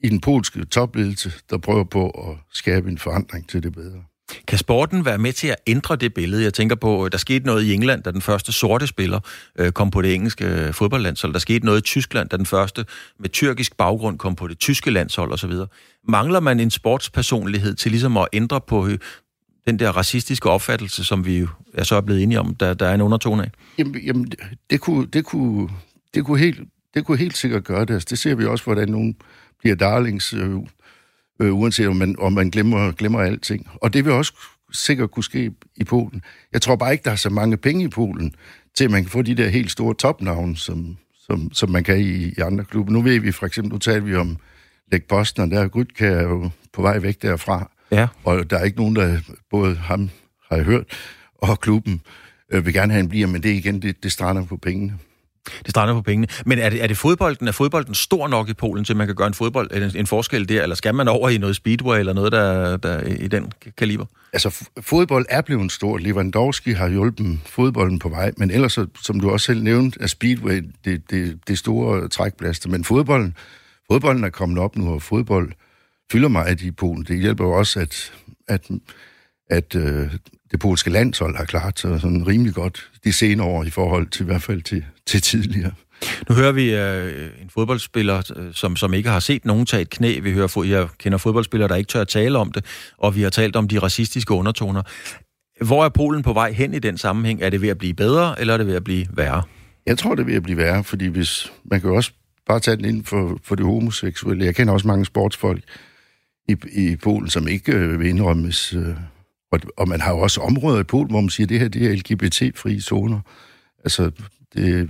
i den polske topledelse, der prøver på at skabe en forandring til det bedre. Kan sporten være med til at ændre det billede? Jeg tænker på, øh, der skete noget i England, da den første sorte spiller øh, kom på det engelske øh, fodboldlandshold. Der skete noget i Tyskland, da den første med tyrkisk baggrund kom på det tyske landshold osv. Mangler man en sportspersonlighed til ligesom at ændre på, øh, den der racistiske opfattelse, som vi jo er så blevet enige om, der, der er en undertone af? Jamen, jamen det, kunne, det, kunne, det, kunne helt, det kunne helt sikkert gøre det. Altså, det ser vi også, hvordan nogen bliver darlings, øh, øh, uanset om man, om man glemmer, glemmer alting. Og det vil også sikkert kunne ske i Polen. Jeg tror bare ikke, der er så mange penge i Polen, til at man kan få de der helt store topnavne, som, som, som man kan i, i andre klubber. Nu ved vi for eksempel, nu talte vi om Læk Boston, og der er jo på vej væk derfra. Ja. Og der er ikke nogen, der både ham har jeg hørt, og klubben øh, vil gerne have en bliver, men det er igen, det, det strander på pengene. Det strander på pengene. Men er det, er det fodbolden? Er fodbolden stor nok i Polen, til man kan gøre en, fodbold, en, en forskel der? Eller skal man over i noget speedway eller noget, der, der i den kaliber? Altså, fodbold er blevet stort. Lewandowski har hjulpet fodbolden på vej, men ellers, som du også selv nævnte, er speedway det, det, det store trækplaster. Men fodbolden, fodbolden er kommet op nu, og fodbold fylder meget i Polen. Det hjælper jo også, at, at, at øh, det polske landshold har klaret sig sådan rimelig godt de senere år i forhold til i hvert fald til, til tidligere. Nu hører vi øh, en fodboldspiller, øh, som, som ikke har set nogen tage et knæ. Vi hører, jeg kender fodboldspillere, der ikke tør at tale om det, og vi har talt om de racistiske undertoner. Hvor er Polen på vej hen i den sammenhæng? Er det ved at blive bedre, eller er det ved at blive værre? Jeg tror, det er ved at blive værre, fordi hvis man kan jo også bare tage den ind for, for det homoseksuelle. Jeg kender også mange sportsfolk i, i Polen, som ikke øh, vil indrømmes. Øh, og, og man har jo også områder i Polen, hvor man siger, at det her det er LGBT-frie zoner. Altså, det,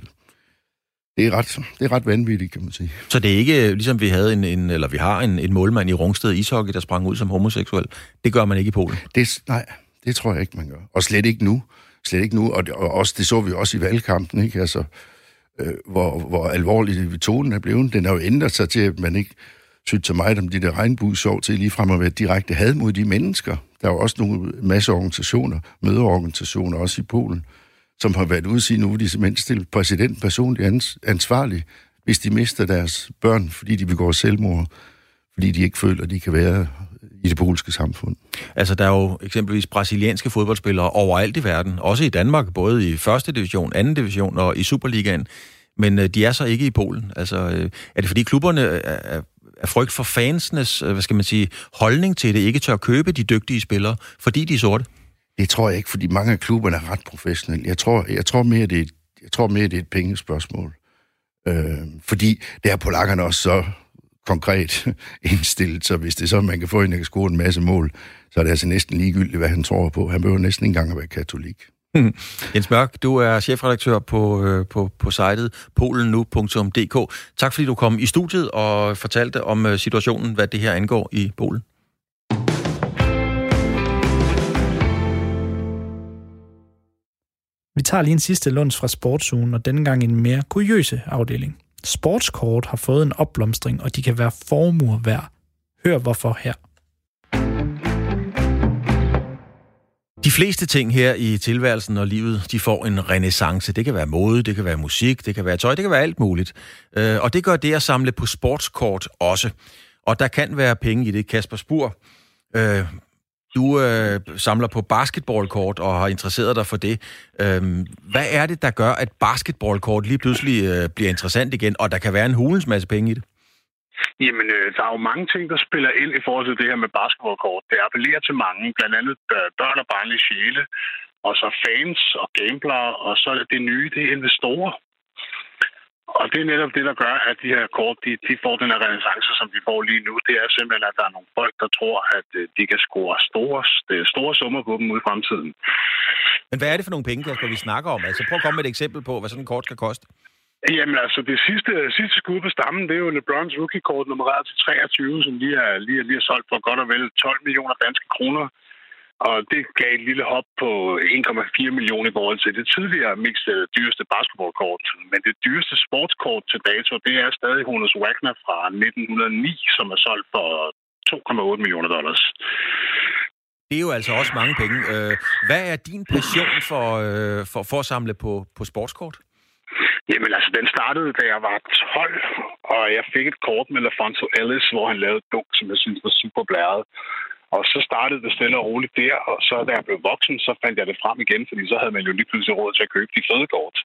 det er, ret, det er ret vanvittigt, kan man sige. Så det er ikke, ligesom vi havde en, en eller vi har en, en målmand i Rungsted ishockey, der sprang ud som homoseksuel. Det gør man ikke i Polen? Det, nej, det tror jeg ikke, man gør. Og slet ikke nu. Slet ikke nu. Og, det, og også, det så vi også i valgkampen, ikke? Altså, øh, hvor, hvor alvorligt tonen er blevet. Den har jo ændret sig til, at man ikke synes så mig, om de der regnbuesår til lige frem at være direkte had mod de mennesker. Der er jo også nogle masse organisationer, møderorganisationer også i Polen, som har været ude at sige, nu vil de simpelthen stille præsident personligt ansvarlig, hvis de mister deres børn, fordi de begår selvmord, fordi de ikke føler, at de kan være i det polske samfund. Altså, der er jo eksempelvis brasilianske fodboldspillere overalt i verden, også i Danmark, både i første division, anden division og i Superligaen, men øh, de er så ikke i Polen. Altså, øh, er det fordi klubberne er, er frygt for fansenes, øh, hvad skal man sige, holdning til det, ikke tør købe de dygtige spillere, fordi de er sorte? Det tror jeg ikke, fordi mange af klubberne er ret professionelle. Jeg tror, jeg tror mere, det er, jeg tror mere, det er et pengespørgsmål. Øh, fordi det er polakkerne også så konkret indstillet, så hvis det er så, man kan få en, der kan score en masse mål, så er det altså næsten ligegyldigt, hvad han tror på. Han behøver næsten ikke engang at være katolik. Jens Mørk, du er chefredaktør på, øh, på, på sitet polennu.dk. Tak fordi du kom i studiet og fortalte om øh, situationen, hvad det her angår i Polen. Vi tager lige en sidste lunds fra sportsugen, og denne gang en mere kuriøse afdeling. Sportskort har fået en opblomstring, og de kan være formuer værd. Hør hvorfor her. De fleste ting her i tilværelsen og livet, de får en renaissance. Det kan være mode, det kan være musik, det kan være tøj, det kan være alt muligt. Øh, og det gør det at samle på sportskort også. Og der kan være penge i det. Kasper Spur, øh, du øh, samler på basketballkort og har interesseret dig for det. Øh, hvad er det, der gør, at basketballkort lige pludselig øh, bliver interessant igen, og der kan være en hulens masse penge i det? Jamen, øh, der er jo mange ting, der spiller ind i forhold til det her med basketballkort. Det appellerer til mange, blandt andet øh, børn og barnlige sjæle, og så fans og gamblere, og så det nye, det er investorer. Og det er netop det, der gør, at de her kort, de, de får den her renaissance, som vi får lige nu. Det er simpelthen, at der er nogle folk, der tror, at øh, de kan score store, øh, store summer på dem ude i fremtiden. Men hvad er det for nogle penge, Kasper, vi snakker om? Altså prøv at komme med et eksempel på, hvad sådan en kort skal koste. Jamen altså, det sidste, sidste skud på stammen, det er jo LeBrons rookie-kort nummereret til 23, som lige er, lige, lige er solgt for godt og vel 12 millioner danske kroner. Og det gav et lille hop på 1,4 millioner i forhold til det tidligere mest øh, dyreste basketballkort. Men det dyreste sportskort til dato, det er stadig Honus Wagner fra 1909, som er solgt for 2,8 millioner dollars. Det er jo altså også mange penge. Øh, hvad er din passion for, øh, for, for at samle på, på sportskort? Jamen altså, den startede, da jeg var 12, og jeg fik et kort med LaFonso Ellis, hvor han lavede et dunk, som jeg synes var super blæret. Og så startede det stille og roligt der, og så da jeg blev voksen, så fandt jeg det frem igen, fordi så havde man jo lige pludselig råd til at købe de fede kort.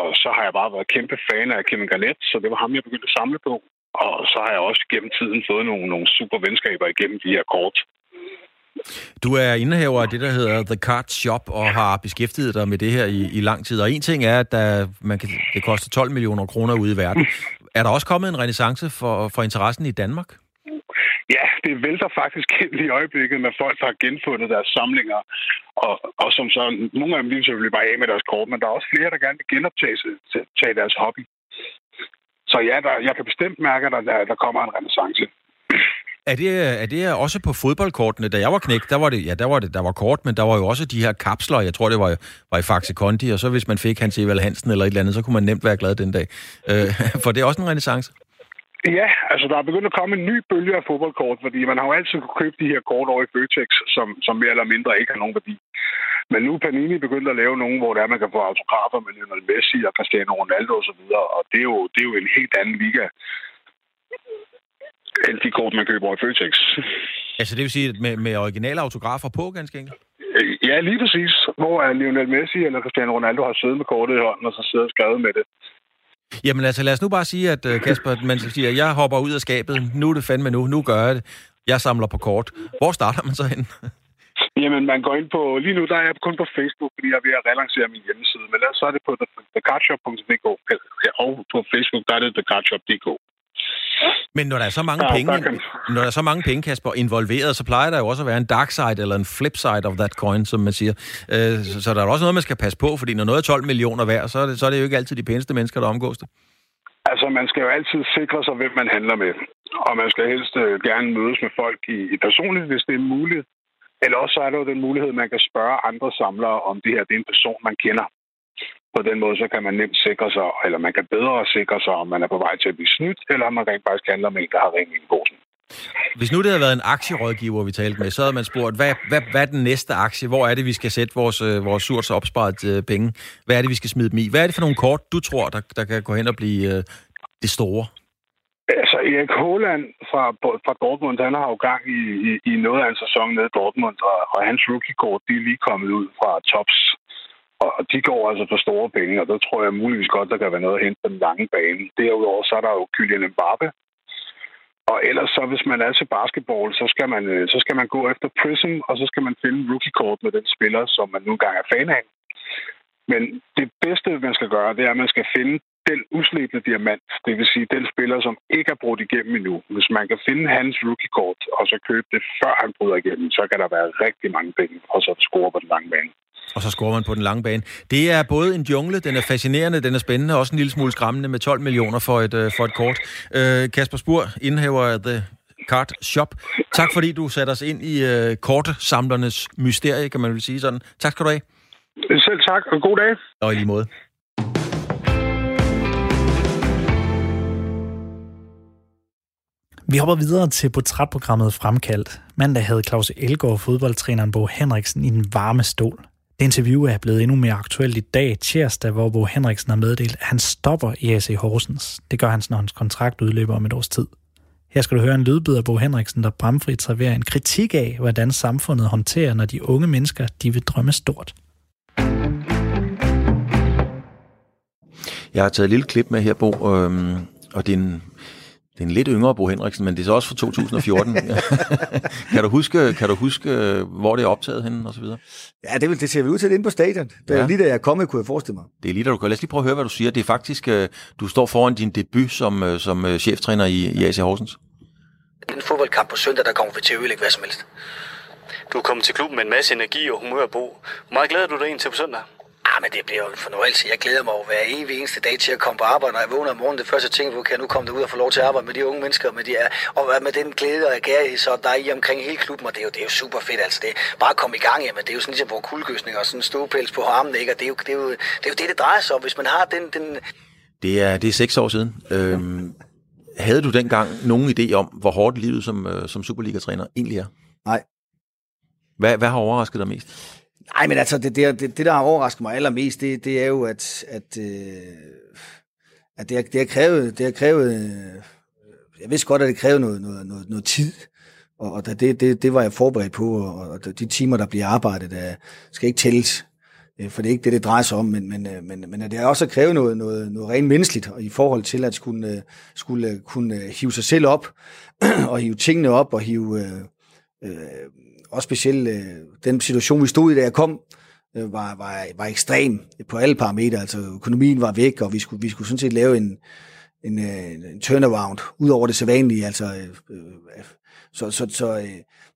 Og så har jeg bare været kæmpe fan af Kevin Garnett, så det var ham, jeg begyndte at samle på. Og så har jeg også gennem tiden fået nogle, nogle super venskaber igennem de her kort. Du er indehaver af det, der hedder The Card Shop, og har beskæftiget dig med det her i, i lang tid. Og en ting er, at der, man kan, det koster 12 millioner kroner ude i verden. Er der også kommet en renaissance for, for interessen i Danmark? Ja, det vælter faktisk ind i øjeblikket med folk, der har genfundet deres samlinger, og, og som så, nogle af dem lige selvfølgelig bare af med deres kort, men der er også flere, der gerne vil genoptage tage deres hobby. Så ja, der, jeg kan bestemt mærke, at der, der kommer en renaissance. Er det, er det også på fodboldkortene? Da jeg var knæk, der var det, ja, der var det, der var kort, men der var jo også de her kapsler, jeg tror, det var, var i Faxe Kondi, og så hvis man fik Hans Evald Hansen eller et eller andet, så kunne man nemt være glad den dag. Øh, for det er også en renaissance. Ja, altså der er begyndt at komme en ny bølge af fodboldkort, fordi man har jo altid kunne købe de her kort over i Føtex, som, som mere eller mindre ikke har nogen værdi. Men nu er Panini begyndt at lave nogen, hvor det er, man kan få autografer med Lionel Messi og Cristiano Ronaldo osv., og, og det, er jo, det er jo en helt anden liga end de kort, man køber i Føtex. Altså det vil sige med, med originale autografer på, ganske enkelt? Ja, lige præcis. Hvor er Lionel Messi eller Cristiano Ronaldo har siddet med kortet i hånden og så sidder og skrevet med det. Jamen altså, lad os nu bare sige, at uh, Kasper, man siger, jeg hopper ud af skabet, nu er det fandme nu, nu gør jeg det. Jeg samler på kort. Hvor starter man så hen? Jamen, man går ind på... Lige nu der er jeg kun på Facebook, fordi jeg er ved at relancere min hjemmeside. Men ellers så er det på thecardshop.dk. Og på Facebook, der er det thecardshop.dk. Men når der er så mange ja, penge, når der er så mange penge, Kasper, involveret, så plejer der jo også at være en dark side eller en flip side of that coin, som man siger. Øh, så, så der er også noget, man skal passe på, fordi når noget er 12 millioner værd, så er det, så er det jo ikke altid de pæneste mennesker, der omgås det. Altså, man skal jo altid sikre sig, hvem man handler med. Og man skal helst øh, gerne mødes med folk i, i personligt, hvis det er muligt. Eller også så er der jo den mulighed, man kan spørge andre samlere, om det her det er en person, man kender. På den måde, så kan man nemt sikre sig, eller man kan bedre sikre sig, om man er på vej til at blive snydt, eller om man rent faktisk handler med en, der har ringet i en posen. Hvis nu det havde været en aktierådgiver, vi talte med, så havde man spurgt, hvad, hvad, hvad er den næste aktie? Hvor er det, vi skal sætte vores, øh, vores surt opsparet øh, penge? Hvad er det, vi skal smide dem i? Hvad er det for nogle kort, du tror, der, der kan gå hen og blive øh, det store? Altså, Erik Haaland fra, fra Dortmund, han har jo gang i, i, i noget af en sæson nede i Dortmund, og, og hans rookie-kort, de er lige kommet ud fra tops. Og de går altså for store penge, og der tror jeg muligvis godt, der kan være noget at hente på den lange bane. Derudover så er der jo Kylian Mbappe, og ellers så, hvis man er til basketball, så skal man, øh, så skal man gå efter Prism, og så skal man finde rookie-kort med den spiller, som man nu engang er fan af. Men det bedste, man skal gøre, det er, at man skal finde den uslebne diamant, det vil sige den spiller, som ikke er brudt igennem endnu. Hvis man kan finde hans rookie-kort, og så købe det, før han bryder igennem, så kan der være rigtig mange penge, og så score på den lange bane. Og så scorer man på den lange bane. Det er både en jungle, den er fascinerende, den er spændende, og også en lille smule skræmmende med 12 millioner for et, uh, for et kort. Uh, Kasper Spur, indhæver af The Card Shop. Tak fordi du satte os ind i uh, kortesamlernes mysterie, kan man vel sige sådan. Tak skal du have. Selv tak, og god dag. Og i lige måde. Vi hopper videre til portrætprogrammet Fremkaldt. Mandag havde Claus Elgaard fodboldtræneren Bo Henriksen i en varme stol. Det interview er blevet endnu mere aktuelt i dag, tirsdag, hvor Bo Henriksen har meddelt, at han stopper i AC Horsens. Det gør han, når hans kontrakt udløber om et års tid. Her skal du høre en lydbid af Bo Henriksen, der bramfrit serverer en kritik af, hvordan samfundet håndterer, når de unge mennesker de vil drømme stort. Jeg har taget et lille klip med her, Bo, øhm, og det er en det er en lidt yngre Bo Henriksen, men det er så også fra 2014. kan, du huske, kan du huske, hvor det er optaget henne og så videre? Ja, det, det ser vi ud til inde på stadion. Det er ja. lige da jeg er kommet, kunne jeg forestille mig. Det er lige da du kan. Lad os lige prøve at høre, hvad du siger. Det er faktisk, øh, du står foran din debut som, øh, som øh, cheftræner i, i AC Horsens. Den fodboldkamp på søndag, der kommer vi til at ødelægge hvad som helst. Du er kommet til klubben med en masse energi og humør, Bo. Hvor meget glæder du dig ind til på søndag? Ah, men det bliver jo en fornøjelse. Jeg glæder mig over hver evig eneste dag til at komme på arbejde. Når jeg vågner om morgenen, det første ting, hvor kan jeg nu komme derud og få lov til at arbejde med de unge mennesker, med de er, og med den glæde og kærlighed, så der er i omkring hele klubben, og det er jo, det er jo super fedt. Altså, det er bare at komme i gang, jamen, det er jo sådan ligesom på kuldgøsning og sådan en ståpels på armen, ikke? Og det er, jo, det, er jo, det er jo det, det drejer sig om. Hvis man har den... den... Det, er, det er seks år siden. Øhm, havde du dengang nogen idé om, hvor hårdt livet som, øh, som Superliga-træner egentlig er? Nej. Hvad, hvad har overrasket dig mest? Nej, men altså, det, det, det, det der har overrasket mig allermest, det, det er jo, at, at, øh, at det, har, det har krævet, det har krævet øh, jeg vidste godt, at det krævede noget, noget, noget, noget tid, og, og det, det, det var jeg forberedt på, og, og de timer, der bliver arbejdet, der skal ikke tælles, øh, for det er ikke det, det drejer sig om, men, men, øh, men, men det har også krævet noget, noget, noget rent menneskeligt, i forhold til at skulle, øh, skulle kunne hive sig selv op, og hive tingene op, og hive... Øh, øh, også specielt øh, den situation, vi stod i, da jeg kom, øh, var, var, var ekstrem på alle parametre. Altså økonomien var væk, og vi skulle, vi skulle sådan set lave en, en, øh, en turnaround, ud over det sædvanlige. Altså, øh, øh, så så, så øh,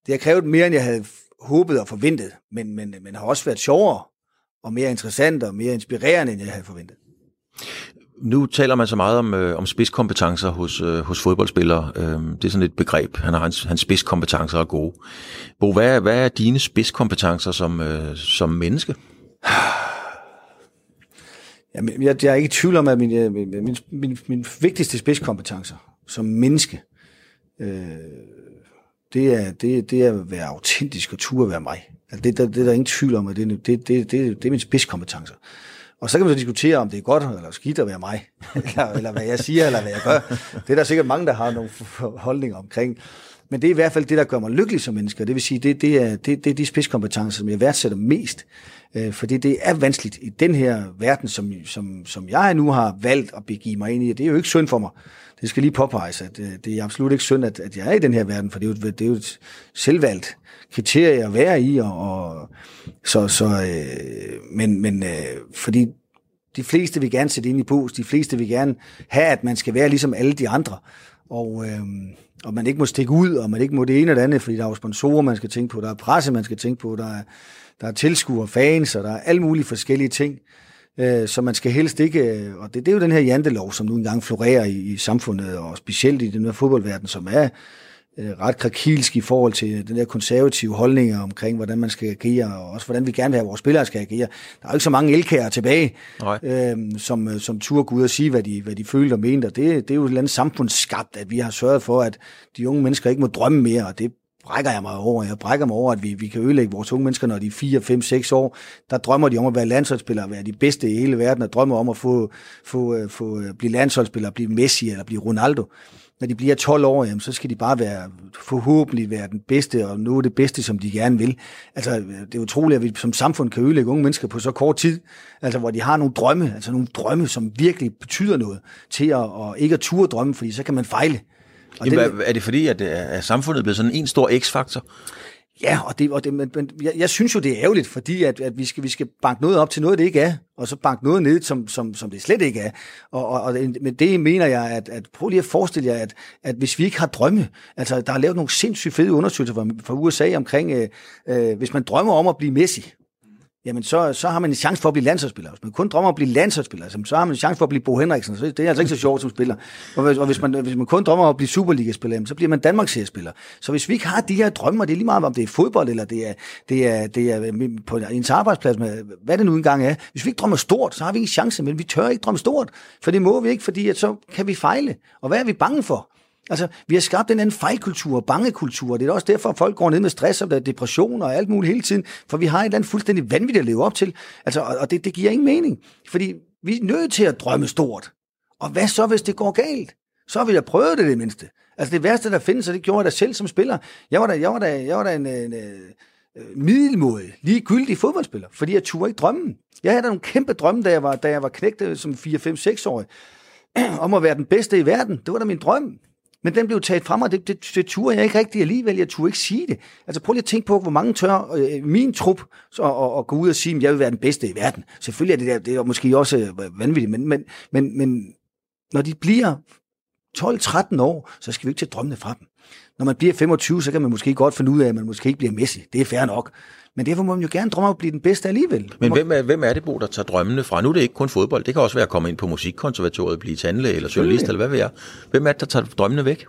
det har krævet mere, end jeg havde håbet og forventet, men, men, men har også været sjovere og mere interessant og mere inspirerende, end jeg havde forventet nu taler man så meget om, øh, om spidskompetencer hos, øh, hos fodboldspillere. Øh, det er sådan et begreb. Han har hans, hans spidskompetencer er gode. Bo, hvad, hvad er dine spidskompetencer som, øh, som menneske? Jamen, jeg, jeg er ikke i tvivl om, at min, mine, min, min, mine vigtigste spidskompetencer som menneske, øh, det, er, det, det er at være autentisk og turde være mig. Altså, det, det, det er der ingen tvivl om, at det, det, det, det, det er min spidskompetencer. Og så kan man så diskutere, om det er godt eller skidt at være mig, eller, eller hvad jeg siger, eller hvad jeg gør. Det er der sikkert mange, der har nogle holdninger omkring. Men det er i hvert fald det, der gør mig lykkelig som menneske. Det vil sige, det, det, er, det, det er de spidskompetencer, som jeg værdsætter mest. Øh, fordi det er vanskeligt i den her verden, som, som, som jeg nu har valgt at begive mig ind i. Det er jo ikke synd for mig. Det skal lige påpeges, at øh, det er absolut ikke synd, at, at jeg er i den her verden, for det er jo, det er jo et selvvalgt kriterie at være i. Og, og så, så, øh, men men øh, fordi de fleste vil gerne sætte ind i pos, de fleste vil gerne have, at man skal være ligesom alle de andre. Og, øh, og man ikke må stikke ud, og man ikke må det ene eller andet, fordi der er jo sponsorer, man skal tænke på, der er presse, man skal tænke på, der er, der er tilskuere, fans, og der er alle mulige forskellige ting, øh, som man skal helst ikke, øh, og det, det er jo den her jantelov, som nu engang florerer i, i samfundet, og specielt i den her fodboldverden, som er øh, ret krakilsk i forhold til den der konservative holdninger omkring, hvordan man skal agere, og også hvordan vi gerne vil have, at vores spillere skal agere. Der er jo ikke så mange elkærer tilbage, øh, som, øh, som turde ud og sige, hvad de, hvad de følte og mente, og det, det er jo et eller andet samfundsskabt, at vi har sørget for, at de unge mennesker ikke må drømme mere, og det brækker jeg mig over. Jeg brækker mig over, at vi, vi kan ødelægge vores unge mennesker, når de er 4, 5, 6 år. Der drømmer de om at være landsholdsspillere, være de bedste i hele verden, og drømmer om at få, få, øh, få, øh, blive landsholdsspillere, blive Messi eller blive Ronaldo. Når de bliver 12 år, jamen, så skal de bare være, forhåbentlig være den bedste, og nå det bedste, som de gerne vil. Altså, det er utroligt, at vi som samfund kan ødelægge unge mennesker på så kort tid, altså hvor de har nogle drømme, altså nogle drømme, som virkelig betyder noget, til at, og ikke at ture drømme, fordi så kan man fejle. Og Jamen, det, er det fordi, at, at samfundet er blevet sådan en stor x-faktor? Ja, og, det, og det, men, men jeg, jeg synes jo, det er ærgerligt, fordi at, at vi, skal, vi skal banke noget op til noget, det ikke er, og så banke noget ned, som, som, som det slet ikke er. Og, og, og men det mener jeg, at, at prøv lige at forestille jer, at, at hvis vi ikke har drømme, altså der er lavet nogle sindssygt fede undersøgelser fra, fra USA omkring, øh, øh, hvis man drømmer om at blive Messi, jamen så, så har man en chance for at blive landsholdsspiller. Hvis man kun drømmer om at blive landsholdsspiller, så har man en chance for at blive Bo Henriksen. Så det er altså ikke så sjovt som spiller. Og hvis, og hvis, man, hvis man kun drømmer om at blive Superliga-spiller, så bliver man Danmarks spiller. Så hvis vi ikke har de her drømme, og det er lige meget om det er fodbold, eller det er, det er, det er øh, på ens arbejdsplads, med, hvad det nu engang er. Hvis vi ikke drømmer stort, så har vi ikke chance, men vi tør ikke drømme stort. For det må vi ikke, fordi at så kan vi fejle. Og hvad er vi bange for? Altså, vi har skabt en anden fejlkultur, bangekultur. Det er også derfor, at folk går ned med stress og depression og alt muligt hele tiden, for vi har et eller andet fuldstændig vanvittigt at leve op til. Altså, og det, det giver ingen mening, fordi vi er nødt til at drømme stort. Og hvad så, hvis det går galt? Så vil jeg prøve det det mindste. Altså det værste, der findes, og det gjorde jeg da selv som spiller. Jeg var da, jeg var da, jeg var da en, en, øh, øh, en middelmåde, ligegyldig fodboldspiller, fordi jeg turde ikke drømme. Jeg havde da nogle kæmpe drømme, da jeg var, da jeg var knægtet som 4-5-6-årig, om at være den bedste i verden. Det var da min drøm. Men den blev taget frem, og det, det, det turde jeg ikke rigtig alligevel. Jeg turde ikke sige det. Altså prøv lige at tænke på, hvor mange tør øh, min trup så, og, og gå ud og sige, at jeg vil være den bedste i verden. Selvfølgelig er det, der, det er måske også øh, vanvittigt, men, men, men, men når de bliver 12-13 år, så skal vi ikke tage drømmene fra dem. Når man bliver 25, så kan man måske godt finde ud af, at man måske ikke bliver Messi. Det er fair nok. Men derfor må man jo gerne drømme om at blive den bedste alligevel. Men hvem er, hvem er det, Bo, der tager drømmene fra? Nu er det ikke kun fodbold. Det kan også være at komme ind på musikkonservatoriet, blive tandlæge eller journalist, eller hvad ved jeg. Hvem er det, der tager drømmene væk?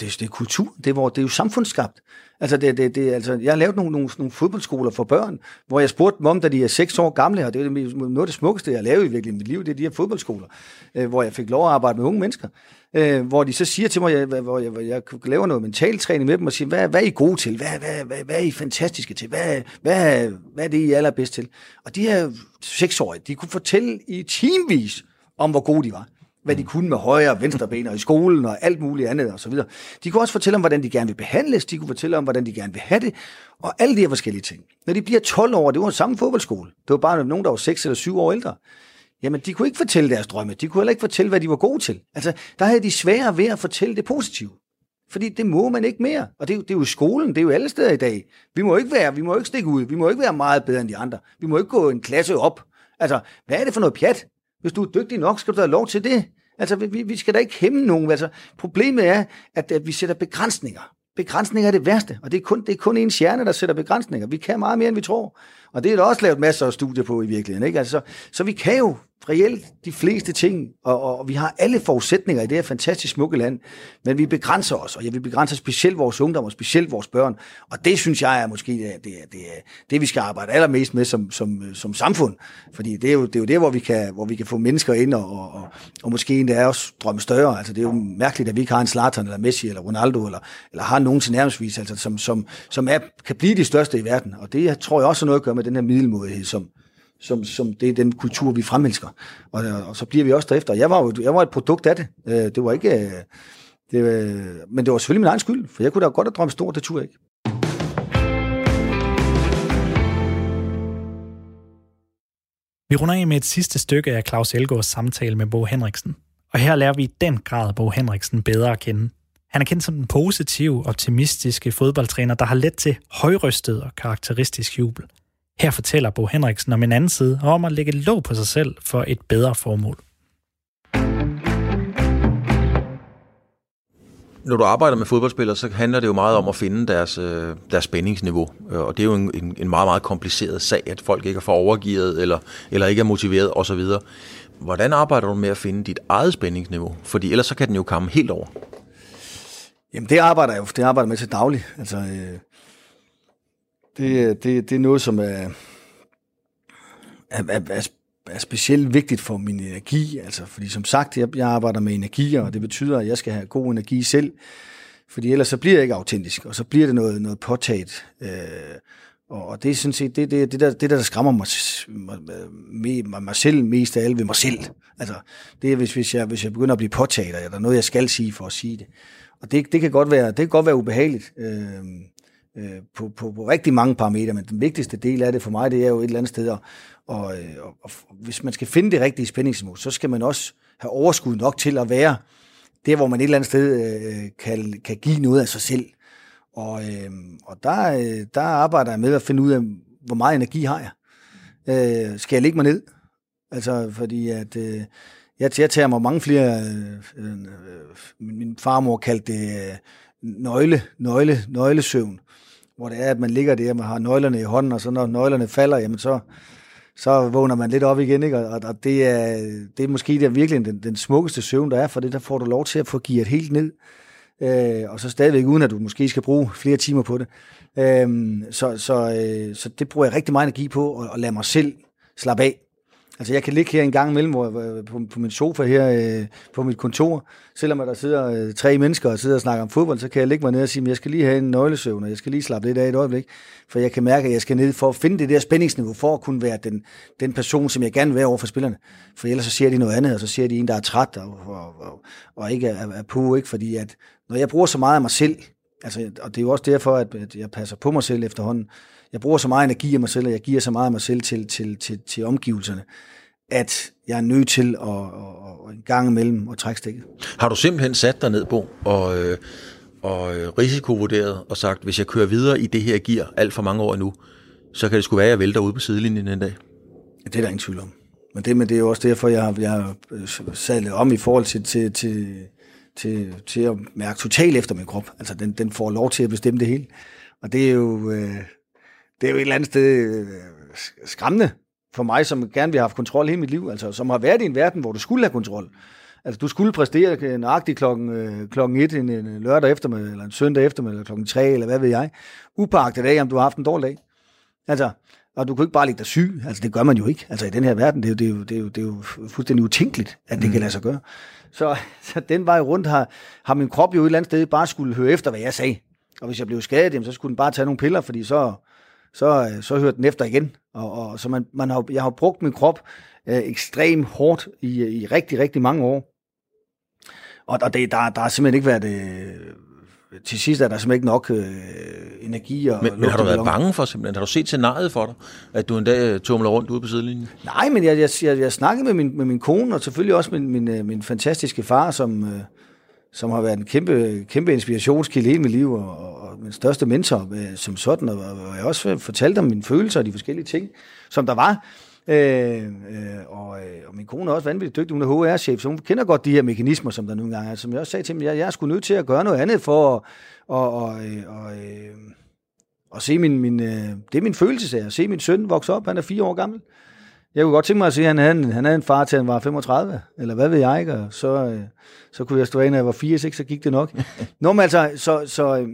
Det, det er kultur. Det er, hvor, det er jo samfundsskabt. Altså, det, det, det, altså, jeg har lavet nogle, nogle, nogle fodboldskoler for børn, hvor jeg spurgte dem om, da de er seks år gamle, og det er noget af det smukkeste, jeg har lavet i virkelig i mit liv, det er de her fodboldskoler, øh, hvor jeg fik lov at arbejde med unge mennesker, øh, hvor de så siger til mig, jeg, hvor jeg, jeg laver noget mentaltræning med dem, og siger, hvad, hvad er I gode til? Hvad, hvad, hvad, hvad er I fantastiske til? Hvad, hvad, hvad er det, I er allerbedst til? Og de her seksårige, de kunne fortælle i timevis om, hvor gode de var hvad de kunne med højre og venstre ben og i skolen og alt muligt andet og så videre. De kunne også fortælle om, hvordan de gerne vil behandles, de kunne fortælle om, hvordan de gerne vil have det, og alle de her forskellige ting. Når de bliver 12 år, det var samme fodboldskole, det var bare nogen, der var 6 eller 7 år ældre, jamen de kunne ikke fortælle deres drømme, de kunne heller ikke fortælle, hvad de var gode til. Altså, der havde de svære ved at fortælle det positive. Fordi det må man ikke mere. Og det er, jo, det er jo skolen, det er jo alle steder i dag. Vi må ikke være, vi må ikke stikke ud, vi må ikke være meget bedre end de andre. Vi må ikke gå en klasse op. Altså, hvad er det for noget pjat? Hvis du er dygtig nok, skal du have lov til det. Altså, vi, vi skal da ikke hæmme nogen. Altså, problemet er, at, at vi sætter begrænsninger. Begrænsninger er det værste, og det er kun, det er kun ens hjerne, der sætter begrænsninger. Vi kan meget mere, end vi tror. Og det er der også lavet masser af studier på i virkeligheden. Ikke? Altså, så, så vi kan jo reelt de fleste ting, og, og, og vi har alle forudsætninger i det her fantastisk smukke land, men vi begrænser os, og jeg vil begrænse specielt vores ungdom og specielt vores børn, og det synes jeg er måske det, det, det, det vi skal arbejde allermest med som, som, som samfund, fordi det er jo det, er jo det hvor, vi kan, hvor vi kan få mennesker ind, og, og, og, og måske endda også drømme større, altså det er jo mærkeligt, at vi ikke har en Zlatan, eller Messi, eller Ronaldo, eller, eller har nogen til nærmest altså, som, som, som er, kan blive de største i verden, og det tror jeg også er noget at gøre med den her middelmodighed, som, som, som det er den kultur, vi fremelsker. Og, og så bliver vi også derefter. Jeg var jo jeg var et produkt af det. Øh, det var ikke... Øh, det, øh, men det var selvfølgelig min egen skyld, for jeg kunne da godt have drømt stort, det turde jeg ikke. Vi runder af med et sidste stykke af Claus Elgaards samtale med Bo Henriksen. Og her lærer vi i den grad Bo Henriksen bedre at kende. Han er kendt som den positive, optimistiske fodboldtræner, der har let til højrystet og karakteristisk jubel. Her fortæller Bo Henriksen om en anden side, og om at lægge låg på sig selv for et bedre formål. Når du arbejder med fodboldspillere, så handler det jo meget om at finde deres, øh, deres spændingsniveau. Øh, og det er jo en, en, en meget, meget kompliceret sag, at folk ikke er for overgivet, eller, eller ikke er motiveret osv. Hvordan arbejder du med at finde dit eget spændingsniveau? Fordi ellers så kan den jo komme helt over. Jamen det arbejder jeg jo, det arbejder jeg med til daglig. Altså, øh, det, det, det er noget, som er, er, er, er, er specielt vigtigt for min energi. Altså, fordi som sagt, jeg, jeg arbejder med energi, og det betyder, at jeg skal have god energi selv. Fordi ellers så bliver jeg ikke autentisk, og så bliver det noget, noget påtaget. Øh, og det er sådan set det, det, det, der, det der, der skræmmer mig, mig, mig selv mest af alt ved mig selv. Altså, det er, hvis, hvis, jeg, hvis jeg begynder at blive påtaget, eller der er noget, jeg skal sige for at sige det. Og det, det, kan, godt være, det kan godt være ubehageligt. Øh, øh, på, på, på rigtig mange parametre, men den vigtigste del af det for mig, det er jo et eller andet sted, øh, og, og, og, og hvis man skal finde det rigtige spændingsniveau, så skal man også have overskud nok til at være det, hvor man et eller andet sted øh, kan, kan give noget af sig selv. Og, øh, og der, øh, der arbejder jeg med at finde ud af, hvor meget energi har jeg. Øh, skal jeg lægge mig ned? Altså, fordi at... Øh, jeg, jeg tager mig mange flere... Øh, øh, øh min farmor kaldte det øh, nøgle, nøgle, nøglesøvn hvor det er, at man ligger der, man har nøglerne i hånden, og så når nøglerne falder, jamen så, så vågner man lidt op igen, ikke? Og, og det, er, det er måske der virkelig den, den smukkeste søvn, der er, for det der får du lov til at få gearet helt ned, øh, og så stadigvæk uden, at du måske skal bruge flere timer på det. Øh, så, så, øh, så det bruger jeg rigtig meget energi på, at, at lade mig selv slappe af. Altså jeg kan ligge her en gang imellem hvor, på, på min sofa her øh, på mit kontor, selvom der sidder øh, tre mennesker og sidder og snakker om fodbold, så kan jeg ligge mig ned og sige, at jeg skal lige have en nøglesøvn, og jeg skal lige slappe lidt af et øjeblik, for jeg kan mærke, at jeg skal ned for at finde det der spændingsniveau, for at kunne være den, den person, som jeg gerne vil være over for spillerne. For ellers så ser de noget andet, og så ser de en, der er træt og, og, og, og ikke er, er på, ikke? fordi at når jeg bruger så meget af mig selv, altså, og det er jo også derfor, at, at jeg passer på mig selv efterhånden, jeg bruger så meget energi af mig selv, og jeg giver så meget af mig selv til, til, til, til omgivelserne, at jeg er nødt til at, at, at en gang imellem at trække stikket. Har du simpelthen sat dig ned på og, øh, og øh, risikovurderet og sagt, hvis jeg kører videre i det her gear alt for mange år endnu, så kan det sgu være, at jeg vælter ude på sidelinjen en dag? Det er der ingen tvivl om. Men det, men det er jo også derfor, jeg har, jeg har øh, sadlet om i forhold til, til, til, til, til at mærke totalt efter min krop. Altså, den, den får lov til at bestemme det hele. Og det er jo, øh, det er jo et eller andet sted øh, skræmmende for mig, som gerne vil have haft kontrol hele mit liv, altså som har været i en verden, hvor du skulle have kontrol. Altså, du skulle præstere nøjagtigt klokken, øh, klokken 1 en, en lørdag eftermiddag, eller en søndag eftermiddag, eller klokken 3, eller hvad ved jeg. Upagtet af, om du har haft en dårlig dag. Altså, og du kunne ikke bare ligge dig syg. Altså, det gør man jo ikke. Altså, i den her verden, det er jo, det er jo, det er jo, det er jo fuldstændig utænkeligt, at det mm. kan lade sig gøre. Så, så den vej rundt har, har min krop jo et eller andet sted bare skulle høre efter, hvad jeg sagde. Og hvis jeg blev skadet, jamen, så skulle den bare tage nogle piller, fordi så, så, øh, så hørte den efter igen. Og, og så man, man har, jeg har brugt min krop øh, ekstremt hårdt i, i rigtig, rigtig mange år. Og, og det, der, der har simpelthen ikke været... Øh, til sidst er der simpelthen ikke nok øh, energi og Men, men har du været bange for simpelthen? Har du set scenariet for dig, at du en dag øh, tumler rundt ude på sidelinjen? Nej, men jeg, jeg, jeg, jeg snakkede med min, med min kone, og selvfølgelig også min, min, min fantastiske far, som, øh, som har været en kæmpe, kæmpe inspirationskilde hele mit liv, og, og min største mentor øh, som sådan, og, og jeg også fortalte om mine følelser og de forskellige ting, som der var. Øh, øh, og, øh, og min kone er også vanvittigt dygtig, hun er HR-chef, så hun kender godt de her mekanismer, som der nogle gange er. Som jeg også sagde til dem, jeg, jeg er sgu nødt til at gøre noget andet for at og, og, øh, og, øh, og se min, min, øh, det er min følelse at se min søn vokse op, han er fire år gammel jeg kunne godt tænke mig at sige, at han havde en, han havde en far til, han var 35, eller hvad ved jeg ikke, og så, øh, så kunne jeg stå af, når jeg var 80, ikke, så gik det nok. Nå, men altså, så, så, øh,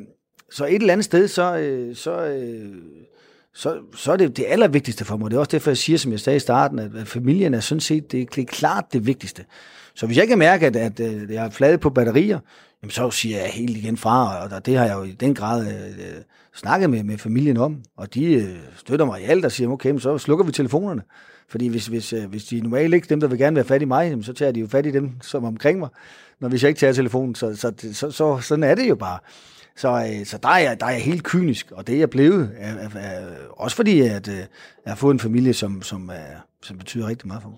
så et eller andet sted, så, øh, så, så, så er det det allervigtigste for mig. Det er også derfor, jeg siger, som jeg sagde i starten, at, familien er sådan set, det er, klart det vigtigste. Så hvis jeg kan mærke, at, at, jeg er fladet på batterier, jamen så siger jeg helt igen fra, og det har jeg jo i den grad øh, snakket med, med familien om, og de øh, støtter mig i alt og siger, okay, så slukker vi telefonerne. Fordi hvis, hvis, øh, hvis de normalt ikke dem, der vil gerne være fat i mig, så tager de jo fat i dem, som er omkring mig, når hvis jeg ikke tager telefonen. Så, så, så, så sådan er det jo bare. Så, øh, så der, er jeg, der er jeg helt kynisk, og det er jeg blevet. Er, er, er, også fordi, at øh, jeg har fået en familie, som, som, er, som betyder rigtig meget for mig.